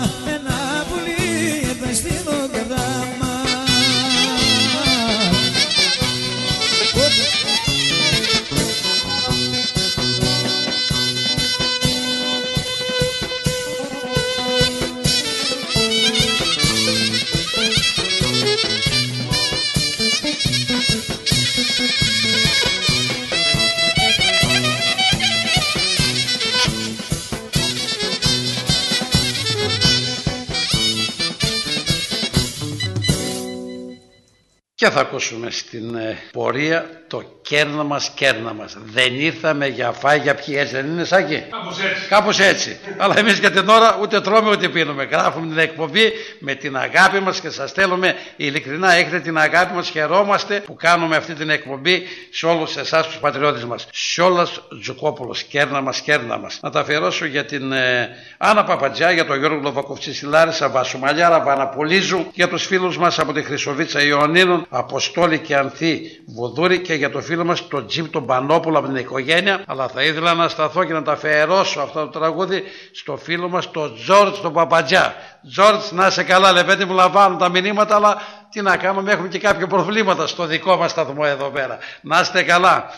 και θα ακούσουμε στην ε, πορεία το κέρνα μας, κέρνα μας. Δεν ήρθαμε για φάει, για ποιοι έτσι δεν είναι Σάκη; Κάπως έτσι. Κάπως έτσι. Αλλά εμείς για την ώρα ούτε τρώμε ούτε πίνουμε. Γράφουμε την εκπομπή με την αγάπη μας και σας θέλουμε ειλικρινά έχετε την αγάπη μας. Χαιρόμαστε που κάνουμε αυτή την εκπομπή σε όλους εσάς τους πατριώτες μας. Σιόλας Τζουκόπουλος, κέρνα μας, κέρνα μας. Να τα αφιερώσω για την ε, Άννα Παπατζιά, για τον Γιώργο Λοβακοφτσή στη Λάρισα, Βασουμαλιάρα, Βαναπολίζου, για τους φίλους μας από τη Χρυσοβίτσα Ιωαννίνων, Αποστόλη και Ανθή Βουδούρη και για το φίλο μας τον Τζιμ τον Πανόπουλο από την οικογένεια. Αλλά θα ήθελα να σταθώ και να τα αφιερώσω αυτό το τραγούδι στο φίλο μας τον Τζόρτζ τον Παπατζιά. Τζόρτζ να είσαι καλά, λεπέτη μου λαμβάνουν τα μηνύματα, αλλά τι να κάνουμε, έχουμε και κάποια προβλήματα στο δικό μας σταθμό εδώ πέρα. Να είστε καλά.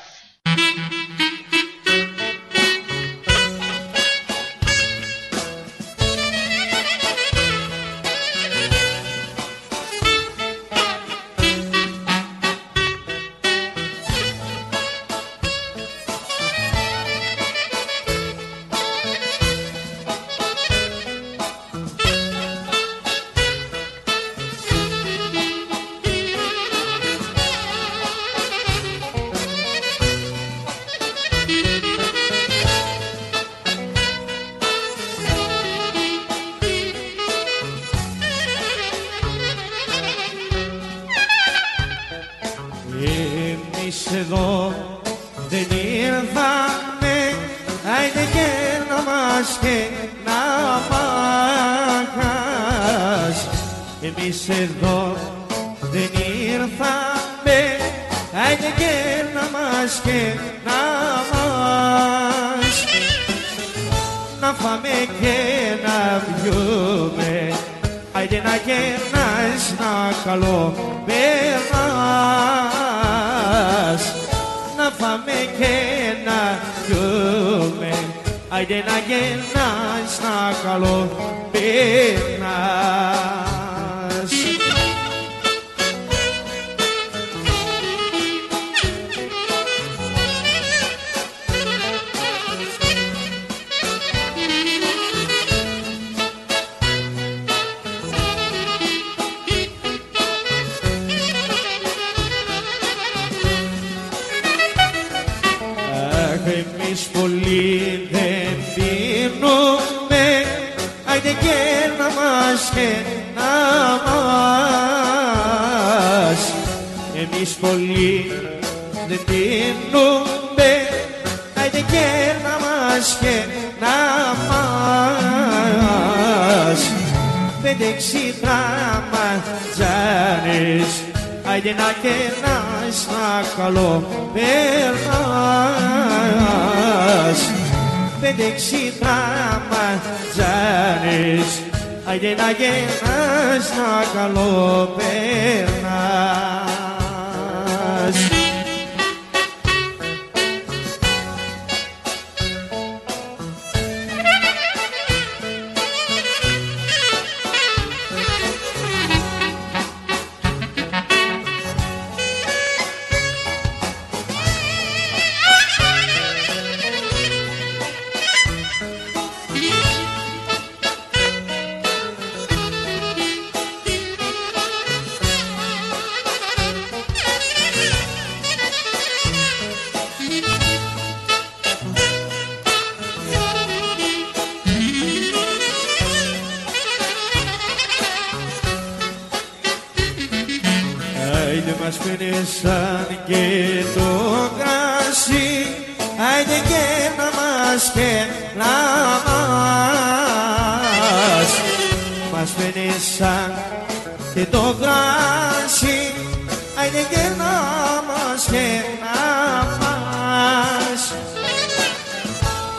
Μας πίνεσαν και το κράσι Άιντε και να μας και να μας. Μας πίνεσαν και το κράσι Άιντε και να μας και να μας.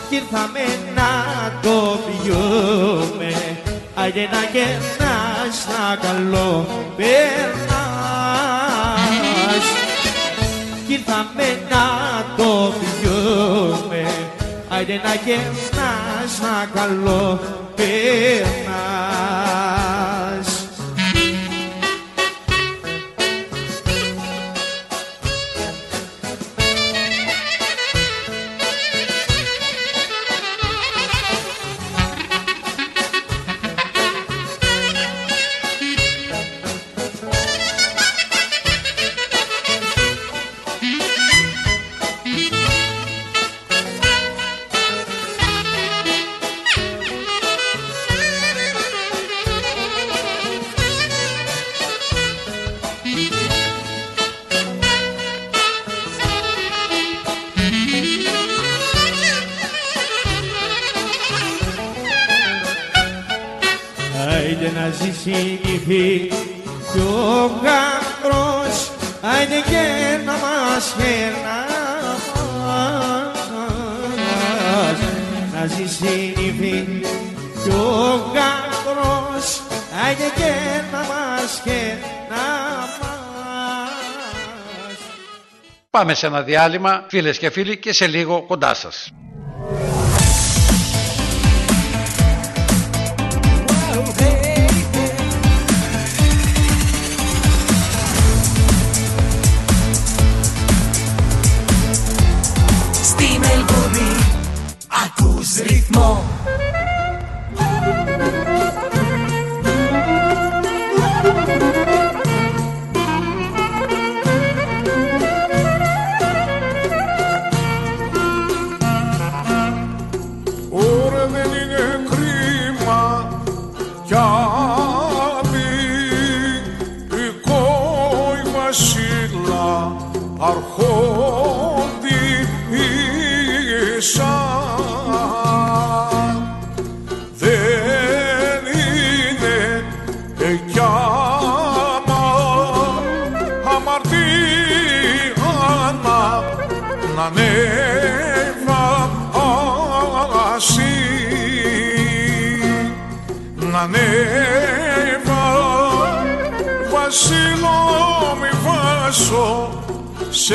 Κι ήρθαμε να το πιούμε Άιντε να κερνάς να καλό περνάς Κι ήρθαμε να το πιούμε Άιντε να κερνάς να καλό περνάς Πάμε σε ένα διάλειμμα, φίλες και φίλοι, και σε λίγο κοντά σας. Στη Μελβούνι ακούς ρυθμό σε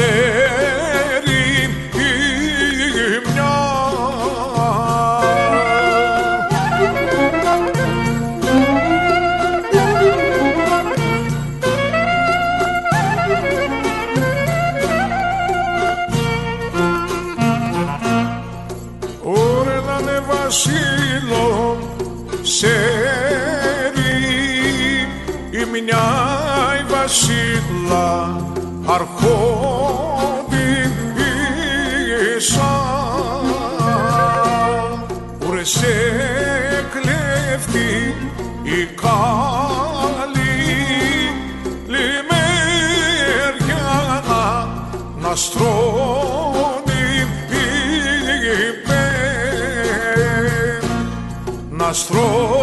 Ωραία να είναι βασίλο σε η μια η βασίλα αρχόντι ίσα Ουρε σε κλέφτη η καλή λιμέρια να, να στρώνει είπε να στρώνει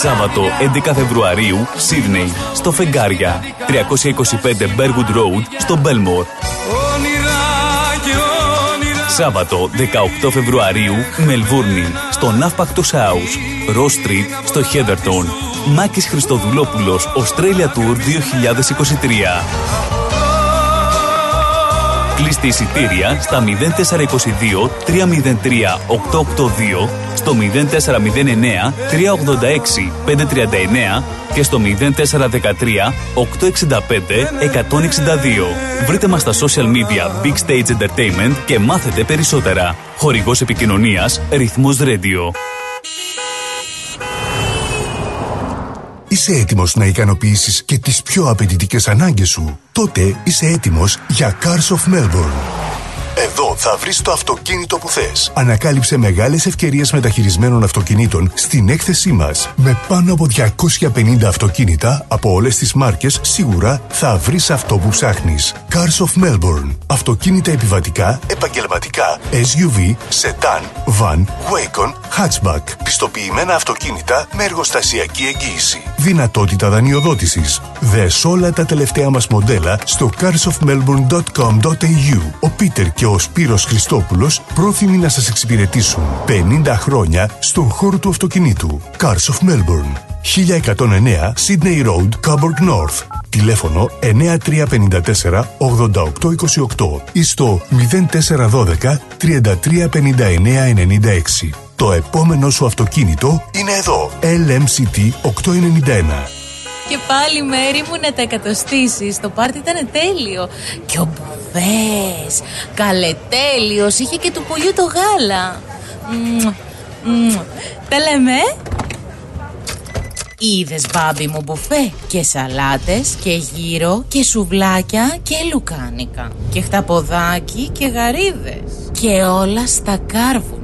Σάββατο 11 Φεβρουαρίου, Σίδνεϊ, στο Φεγγάρια, 325 Bergwood Road, στο Μπέλμορ. Σάββατο 18 Φεβρουαρίου, Μελβούρνη, στο Ναύπακτος House, Ross Street, στο Heatherton. Μάκης Χριστοδουλόπουλος, Australia Tour 2023. Κλείστε εισιτήρια στα 0422 303 882, στο 0409 386 539 και στο 0413 865 162. Βρείτε μας στα social media Big Stage Entertainment και μάθετε περισσότερα. Χορηγός επικοινωνίας Ρυθμός Radio. Είσαι έτοιμος να ικανοποιήσεις και τις πιο απαιτητικές ανάγκες σου; Τότε είσαι έτοιμος για Cars of Melbourne. Εδώ θα βρεις το αυτοκίνητο που θες. Ανακάλυψε μεγάλες ευκαιρίες μεταχειρισμένων αυτοκινήτων στην έκθεσή μας. Με πάνω από 250 αυτοκίνητα από όλες τις μάρκες, σίγουρα θα βρεις αυτό που ψάχνεις. Cars of Melbourne. Αυτοκίνητα επιβατικά, επαγγελματικά, SUV, sedan, van, wagon, hatchback. Πιστοποιημένα αυτοκίνητα με εργοστασιακή εγγύηση. Δυνατότητα δανειοδότησης. Δες όλα τα τελευταία μας μοντέλα στο carsofmelbourne.com.au. Ο Πίτερ και ο Σπύρος Χριστόπουλος πρόθυμοι να σας εξυπηρετήσουν 50 χρόνια στον χώρο του αυτοκινήτου. Cars of Melbourne. 1109 Sydney Road, Coburg North. Τηλέφωνο 9354 8828 ή στο 0412 3359 96. Το επόμενο σου αυτοκίνητο είναι εδώ. LMCT 891. Και πάλι μέρη μου να τα εκατοστήσεις. Το πάρτι ήταν τέλειο. Και ο Μπουβές, καλετέλειος, είχε και του πουλιού το γάλα. Μμμ, μμμ. Τα λέμε. Είδες μπάμπι μου μπουφέ και σαλάτες και γύρο και σουβλάκια και λουκάνικα και χταποδάκι και γαρίδες και όλα στα κάρβουνα.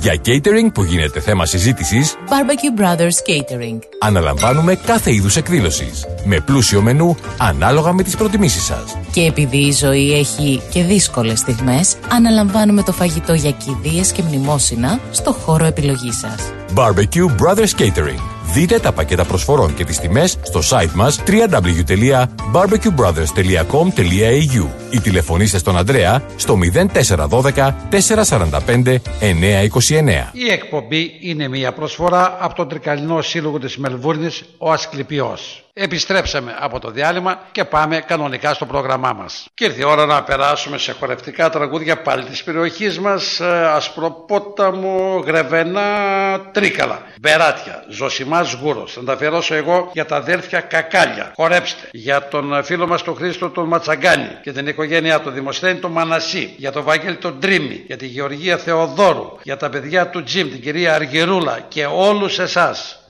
Για catering που γίνεται θέμα συζήτησης, Barbecue Brothers Catering. αναλαμβάνουμε κάθε είδους εκδήλωσης. Με πλούσιο μενού ανάλογα με τις προτιμήσεις σας. Και επειδή η ζωή έχει και δύσκολες στιγμές, αναλαμβάνουμε το φαγητό για κηδείες και μνημόσυνα στο χώρο επιλογής σας. Barbecue Brothers Catering. Δείτε τα πακέτα προσφορών και τις τιμές στο site μας www.barbecuebrothers.com.au ή τηλεφωνήστε στον Ανδρέα στο 0412 445 929. Η εκπομπή είναι μια προσφορά από τον Τρικαλινό Σύλλογο της Μελβούρνης, ο Ασκληπιός. Επιστρέψαμε από το διάλειμμα και πάμε κανονικά στο πρόγραμμά μας. Και ήρθε η ώρα να περάσουμε σε χορευτικά τραγούδια πάλι της περιοχής μας. ε, Ασπροπόταμο, Γρεβενά, Τρίκαλα, Μπεράτια, Ζωσιμάς Γούρος. Θα τα αφιερώσω εγώ για τα αδέρφια Κακάλια. Χορέψτε. Για τον φίλο μας τον Χρήστο τον Ματσαγκάνη και την οικογένειά του Δημοσθένη τον Μανασί. Για τον Βαγγέλη τον Τρίμη. Για τη Γεωργία Θεοδόρου. Για τα παιδιά του Τζιμ, την κυρία Αργυρούλα και όλους εσάς.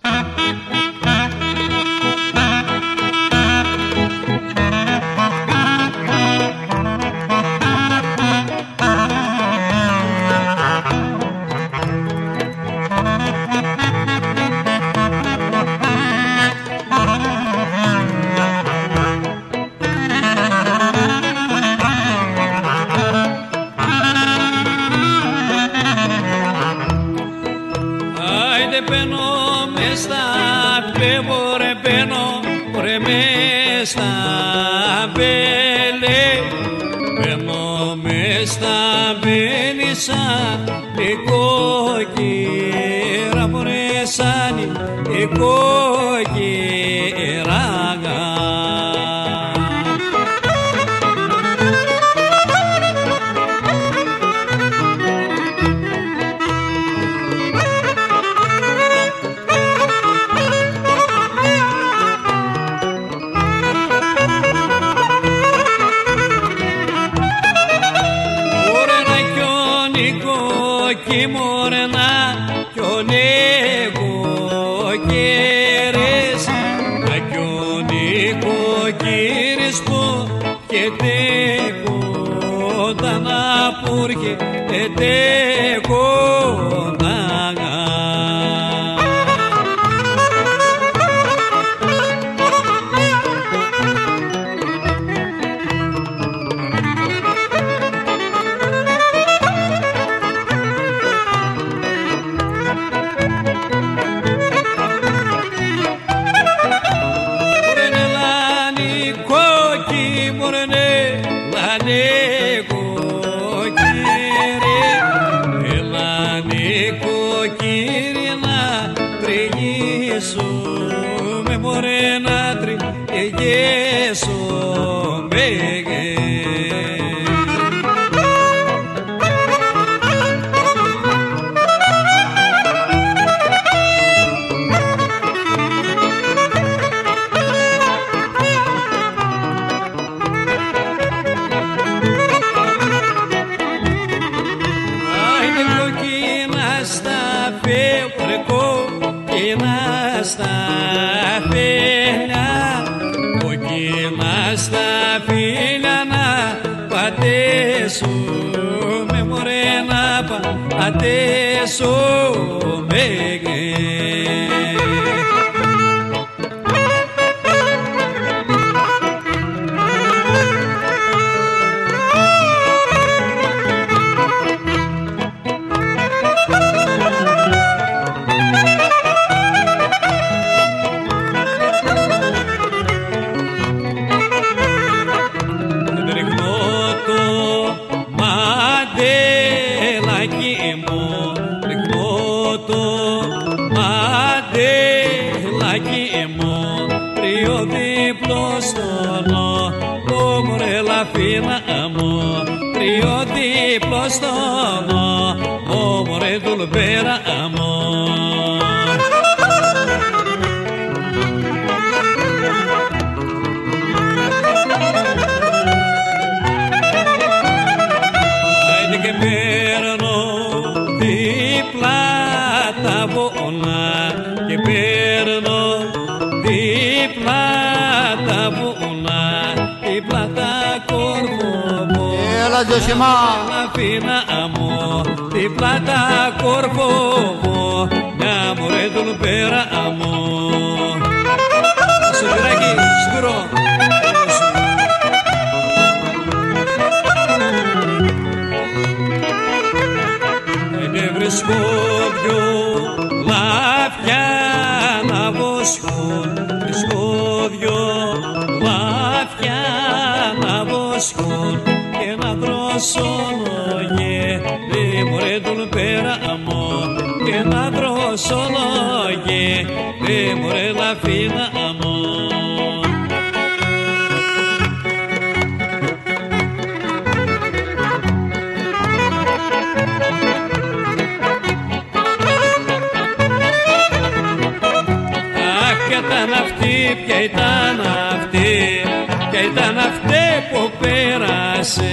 inside Hare cabeça. Δίπλο στον νόμο Έλα, Ζωσιμά. Αφήνα μου δίπλα τα κορφωμό μια μωρέ δουλπέρα μου Σωτηράκι, σκουρό Δεν βρίσκω δυο λάπια να βοσκούν να δρόσωνο γε μωρέ τον πέρα μου Και να δρόσωνο γε μωρέ λαφίνα μου Αχ, ποια ήταν αυτή, ποια ήταν αυτή, ποια ήταν αυτή που πέρασε.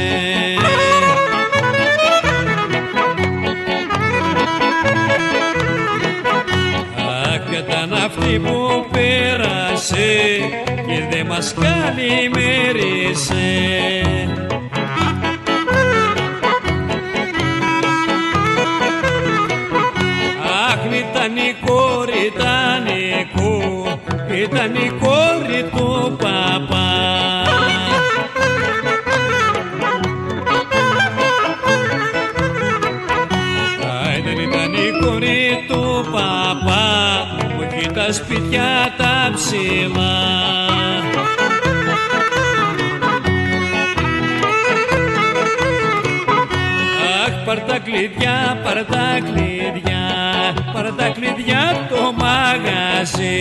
Αχ, ποια ήταν αυτή που πέρασε και δεν μας καλημέρισε. Αχ, ήταν η κόρη, ήταν η κόρη, ήταν η κόρη του παπά. Που έχει τα σπιτιά τα ψηλά. Αχ, πάρ' τα κλειδιά, πάρ' τα κλειδιά, πάρ' τα κλειδιά το μαγαζί.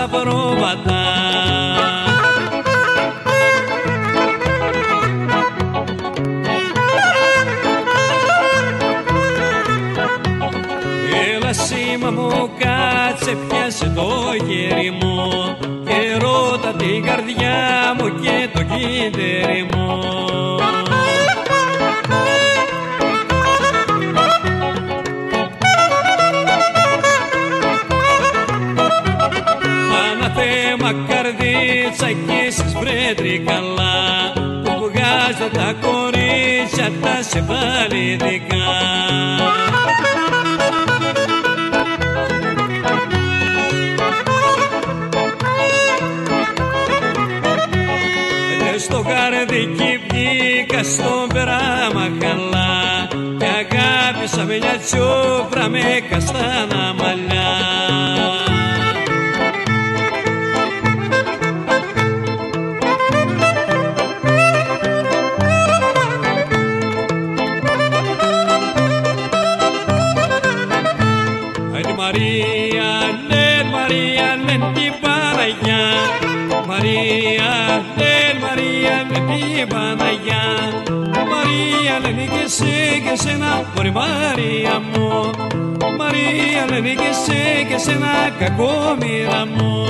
Θα και σένα, μωρή Μαρία μου. Μαρία λένε και σε και σένα, κακόμοιρα μου.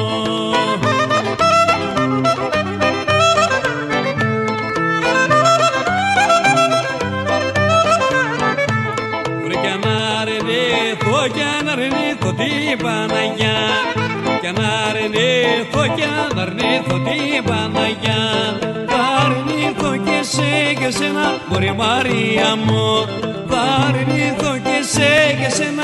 Βρε κι να αρνηθώ κι να αρνηθώ την Παναγιά. Κι να αρνηθώ κι να αρνηθώ την Παναγιά. θα αρνηθώ και σε και σένα μωρή Μαρία μου. Θα αρνηθώ και σε και σένα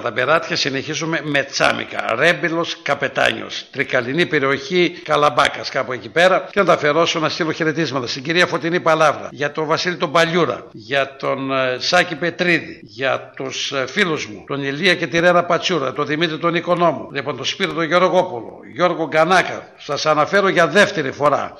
Και μετά τα περάτια συνεχίζουμε με τσάμικα. Ρέμπιλος Καπετάνιος. Τρικαλινή περιοχή Καλαμπάκας, κάπου εκεί πέρα. Και να τα αφιερώσω να στείλω χαιρετίσματα στην κυρία Φωτεινή Παλάβρα, για τον Βασίλη τον Παλιούρα, για τον ε, Σάκη Πετρίδη, για τους φίλους μου, τον Ηλία και τη Ρένα Πατσούρα, τον Δημήτρη τον Οικονόμου, λοιπόν τον Σπύρο τον Γεωργόπουλο, Γιώργο Γκανάκα. Σας αναφέρω για δεύτερη φορά.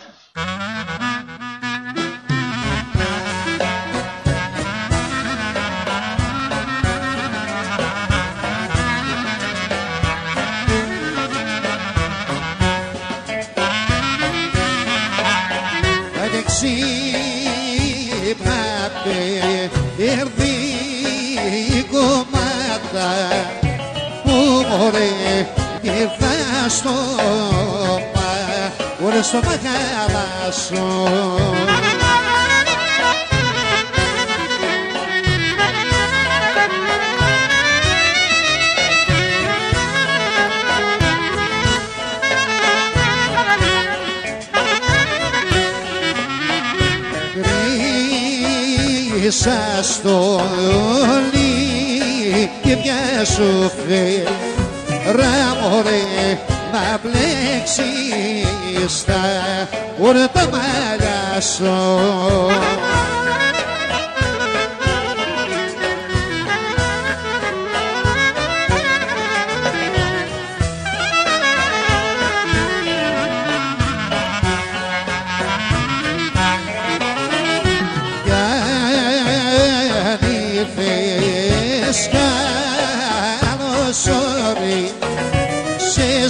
Που μωρέ ήρθα στο μα, ωραία στο μαγαλάσο. Κρίσα στο λί και μια σου φέρα μωρέ να μπλέξεις τα όλα τα μαλλιά σου.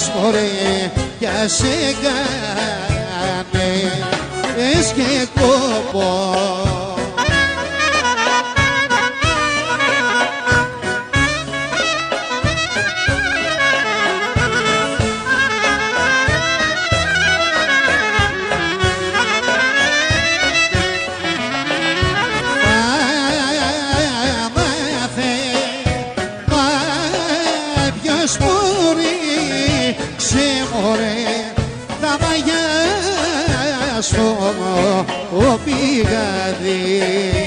Σες μωρέ για σε κάνε Ες και κόπο Yeah.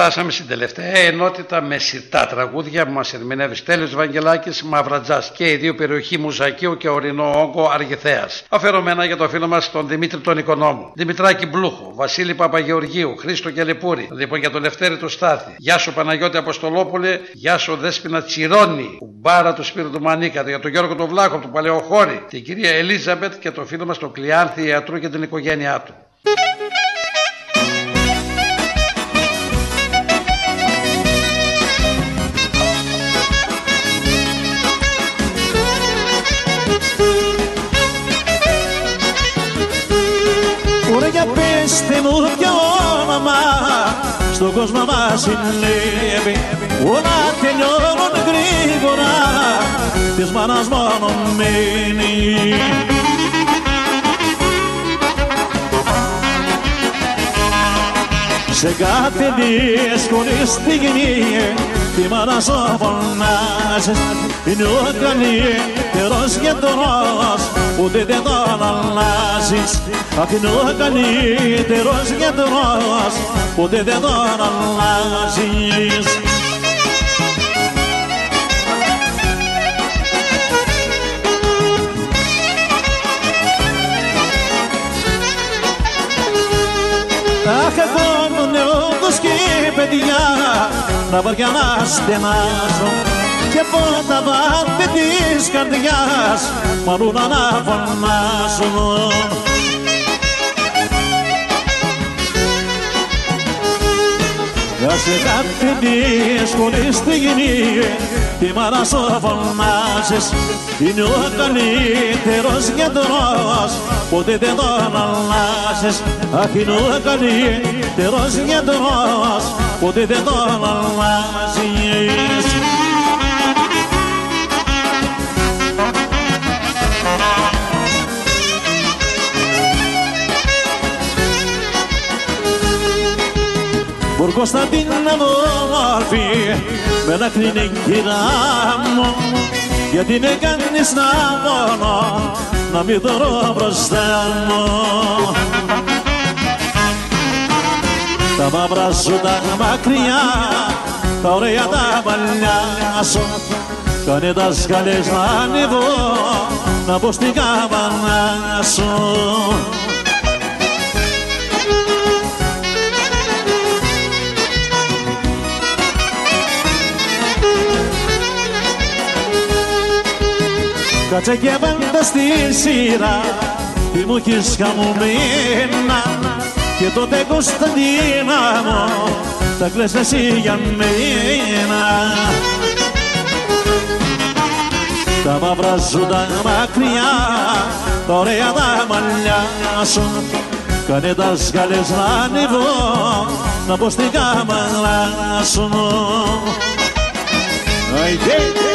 Φτάσαμε στην τελευταία ενότητα με σιτά τραγούδια που μα ερμηνεύει Στέλιο Βαγγελάκης Μαυρατζά και οι δύο περιοχή Μουζακίου και Ορεινό Όγκο Αργηθέα. Αφιερωμένα για το φίλο μας τον Δημήτρη τον Οικονόμου. Δημητράκη Μπλούχο, Βασίλη Παπαγεωργίου, Χρήστο Κελεπούρη. Λοιπόν για τον Λευτέρη του Στάθη. Γεια σου Παναγιώτη Αποστολόπουλε, γεια σου Δέσπινα Τσιρόνη, μπάρα του Σπύρου του Μανίκα, για τον Γιώργο τον Βλάχο του Παλαιοχώρη, την κυρία Ελίζαμπετ και το φίλο μας τον Κλειάνθη Ιατρού και την οικογένειά του. Πέστε μου ποιο όνομα στον κόσμο μας συνέβη όλα τελειώνουν γρήγορα της μάνας μόνο μένει Σε κάθε δύσκολη στιγμή τη μάνα σου φωνάζεις. Είναι ο καλύτερος γιατρός ούτε δεν τον αλλάζεις Αχ είναι ο καλύτερος γιατρός ούτε δεν τον αλλάζεις Αχ εγώ μου νεόντος και παιδιά να βαριά να στενάζω και πότα βάτε της καρδιάς μάλλον να φωνάζω Για σε κάθε δύσκολη στιγμή τη μάνα σου φωνάζεις. Είναι ο καλύτερος γιατρός ποτέ δεν τον αλλάζεις. Αχ είναι ο καλύτερος γιατρός ποτέ δεν τον αλλάζεις Κωνσταντίνα μου όμορφη με δάκρυ είναι κυρά μου. Γιατί με κάνεις να πονώ να μην δωρώ μπροστά μου. Τα μαύρα σου τα μακριά τα ωραία τα παλιά σου. Κάνε τα σκαλές να ανεβώ να μπω στην καμπανά σου Κάτσε και πάντα στη σειρά. Τι μου έχεις χαμωμένα και τότε Κωνσταντίνα μου τα κλαις εσύ για μένα. Τα μαύρα σου τα μακριά τα ωραία τα μαλλιά σου. Κάνε τα σκάλες να ανεβώ να πω στην κάμαρα σου Αϊτε,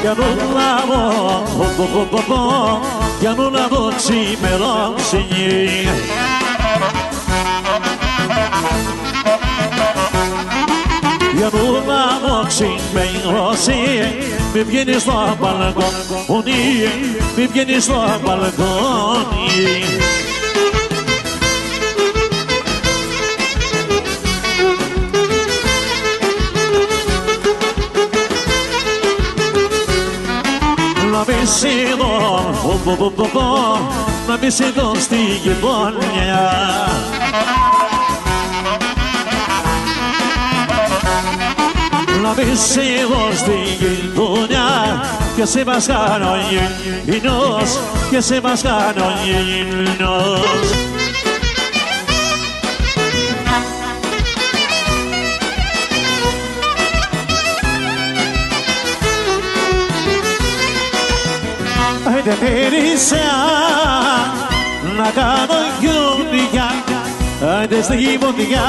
για να λάβω για να λάβω ξημερώσει για να λάβω ξημερώσει μη βγαίνεις στο μπαλκόνι μη βγαίνεις στο μπαλκόνι μη σιδώ, να μη σιδώ στη γειτονιά. Να μη σιδώ στη γειτονιά και σε μας κάνω γυμνός και σε μας κάνω γυμνός. Άιντε μύρισα να κάνω γιουνιά Άιντε στη γυμνιά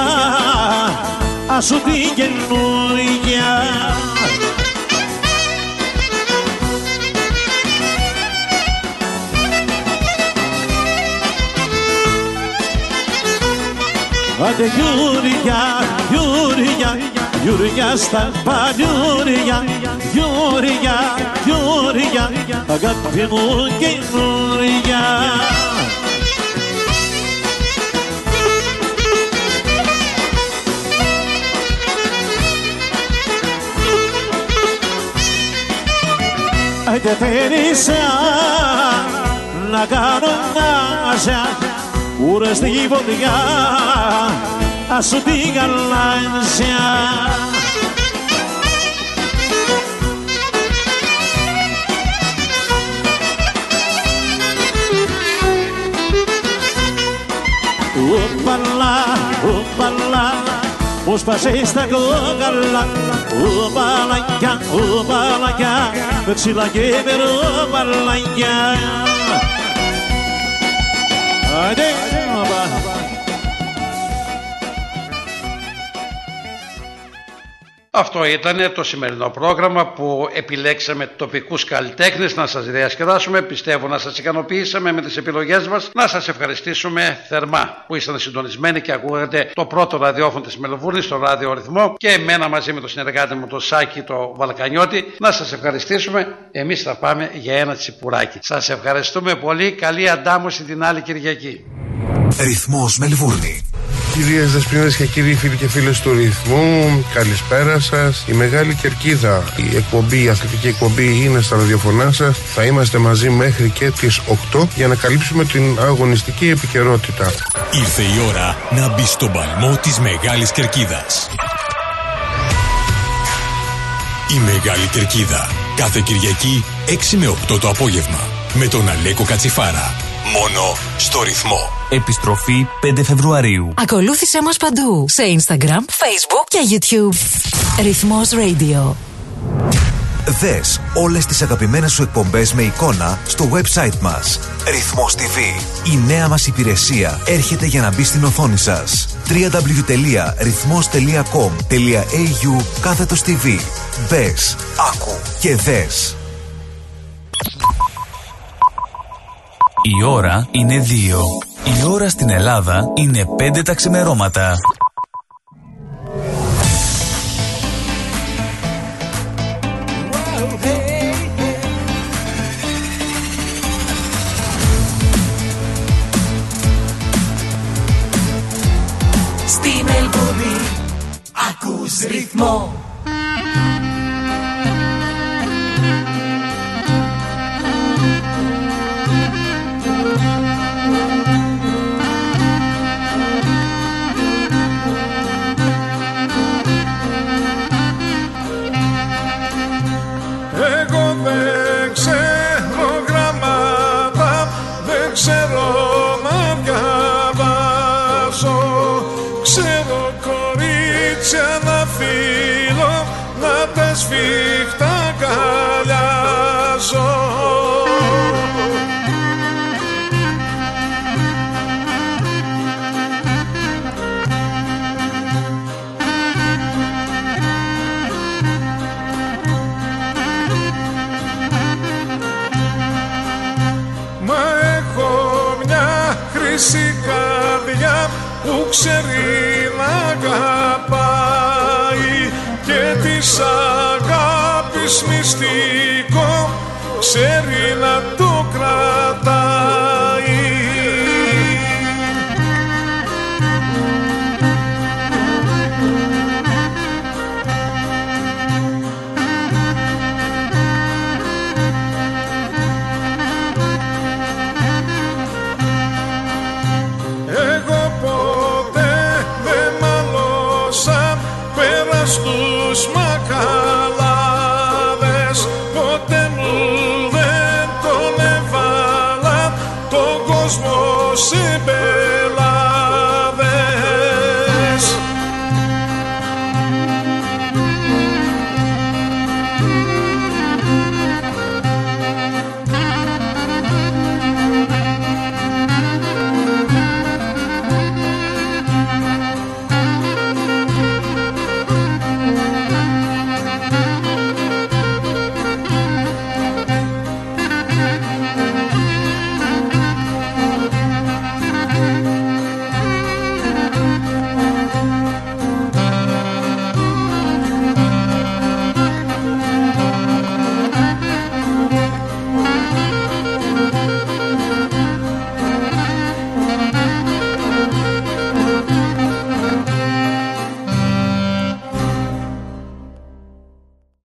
ας σου την καινούργια. Άντε γιουνιά, γιουνιά, Γιουριά στα παλιούρια, γιουριά, γιουριά, αγάπη μου καινούρια. Και θέλησα να κάνω άσια ούρες στη φωτιά ας σου την γαλάζια Ooh-ba-la, os pajés da Gogala Ooh-ba-la-ya, ooh-ba-la-ya Mutsilagéber, ooh-ba-la-ya Aidê, ooh-ba-la-ya Αυτό ήταν το σημερινό πρόγραμμα που επιλέξαμε τοπικούς καλλιτέχνες να σας διασκεδάσουμε. Πιστεύω να σας ικανοποιήσαμε με τις επιλογές μας. Να σας ευχαριστήσουμε θερμά που ήσταν συντονισμένοι και ακούγατε το πρώτο ραδιόφωνο της Μελβούρνης, το ράδιο ρυθμό και εμένα μαζί με τον συνεργάτη μου, τον Σάκη, το Βαλκανιώτη. Να σας ευχαριστήσουμε. Εμείς θα πάμε για ένα τσιπουράκι. Σας ευχαριστούμε πολύ. Καλή αντάμωση την άλλη Κυριακή. Ρυθμός Μελβούρνη. Κυρίες Δεσποινίδε και κύριοι φίλοι και φίλες του ρυθμού, καλησπέρα σας. Η Μεγάλη Κερκίδα, η εκπομπή, η αθλητική εκπομπή είναι στα ραδιοφωνά σας. Θα είμαστε μαζί μέχρι και τις 8 για να καλύψουμε την αγωνιστική επικαιρότητα. Ήρθε η ώρα να μπει στον παλμό της Μεγάλης Κερκίδας. Η Μεγάλη Κερκίδα. Κάθε Κυριακή 6 με 8 το απόγευμα. Με τον Αλέκο Κατσιφάρα. Μόνο στο ρυθμό. Επιστροφή 5 Φεβρουαρίου. Ακολούθησέ μας παντού. Σε Instagram, Facebook και YouTube. Ρυθμός Radio. Δες όλες τις αγαπημένες σου εκπομπές με εικόνα στο website μας. Ρυθμός TV. Η νέα μας υπηρεσία έρχεται για να μπει στην οθόνη σας. www.rythmos.com.au κάθετος TV. Μπες, άκου και δες. Η ώρα είναι 2. Η ώρα στην Ελλάδα είναι 5 τα ξημερώματα. Ξέρει να αγαπάει και της αγάπης μυστικό ξέρει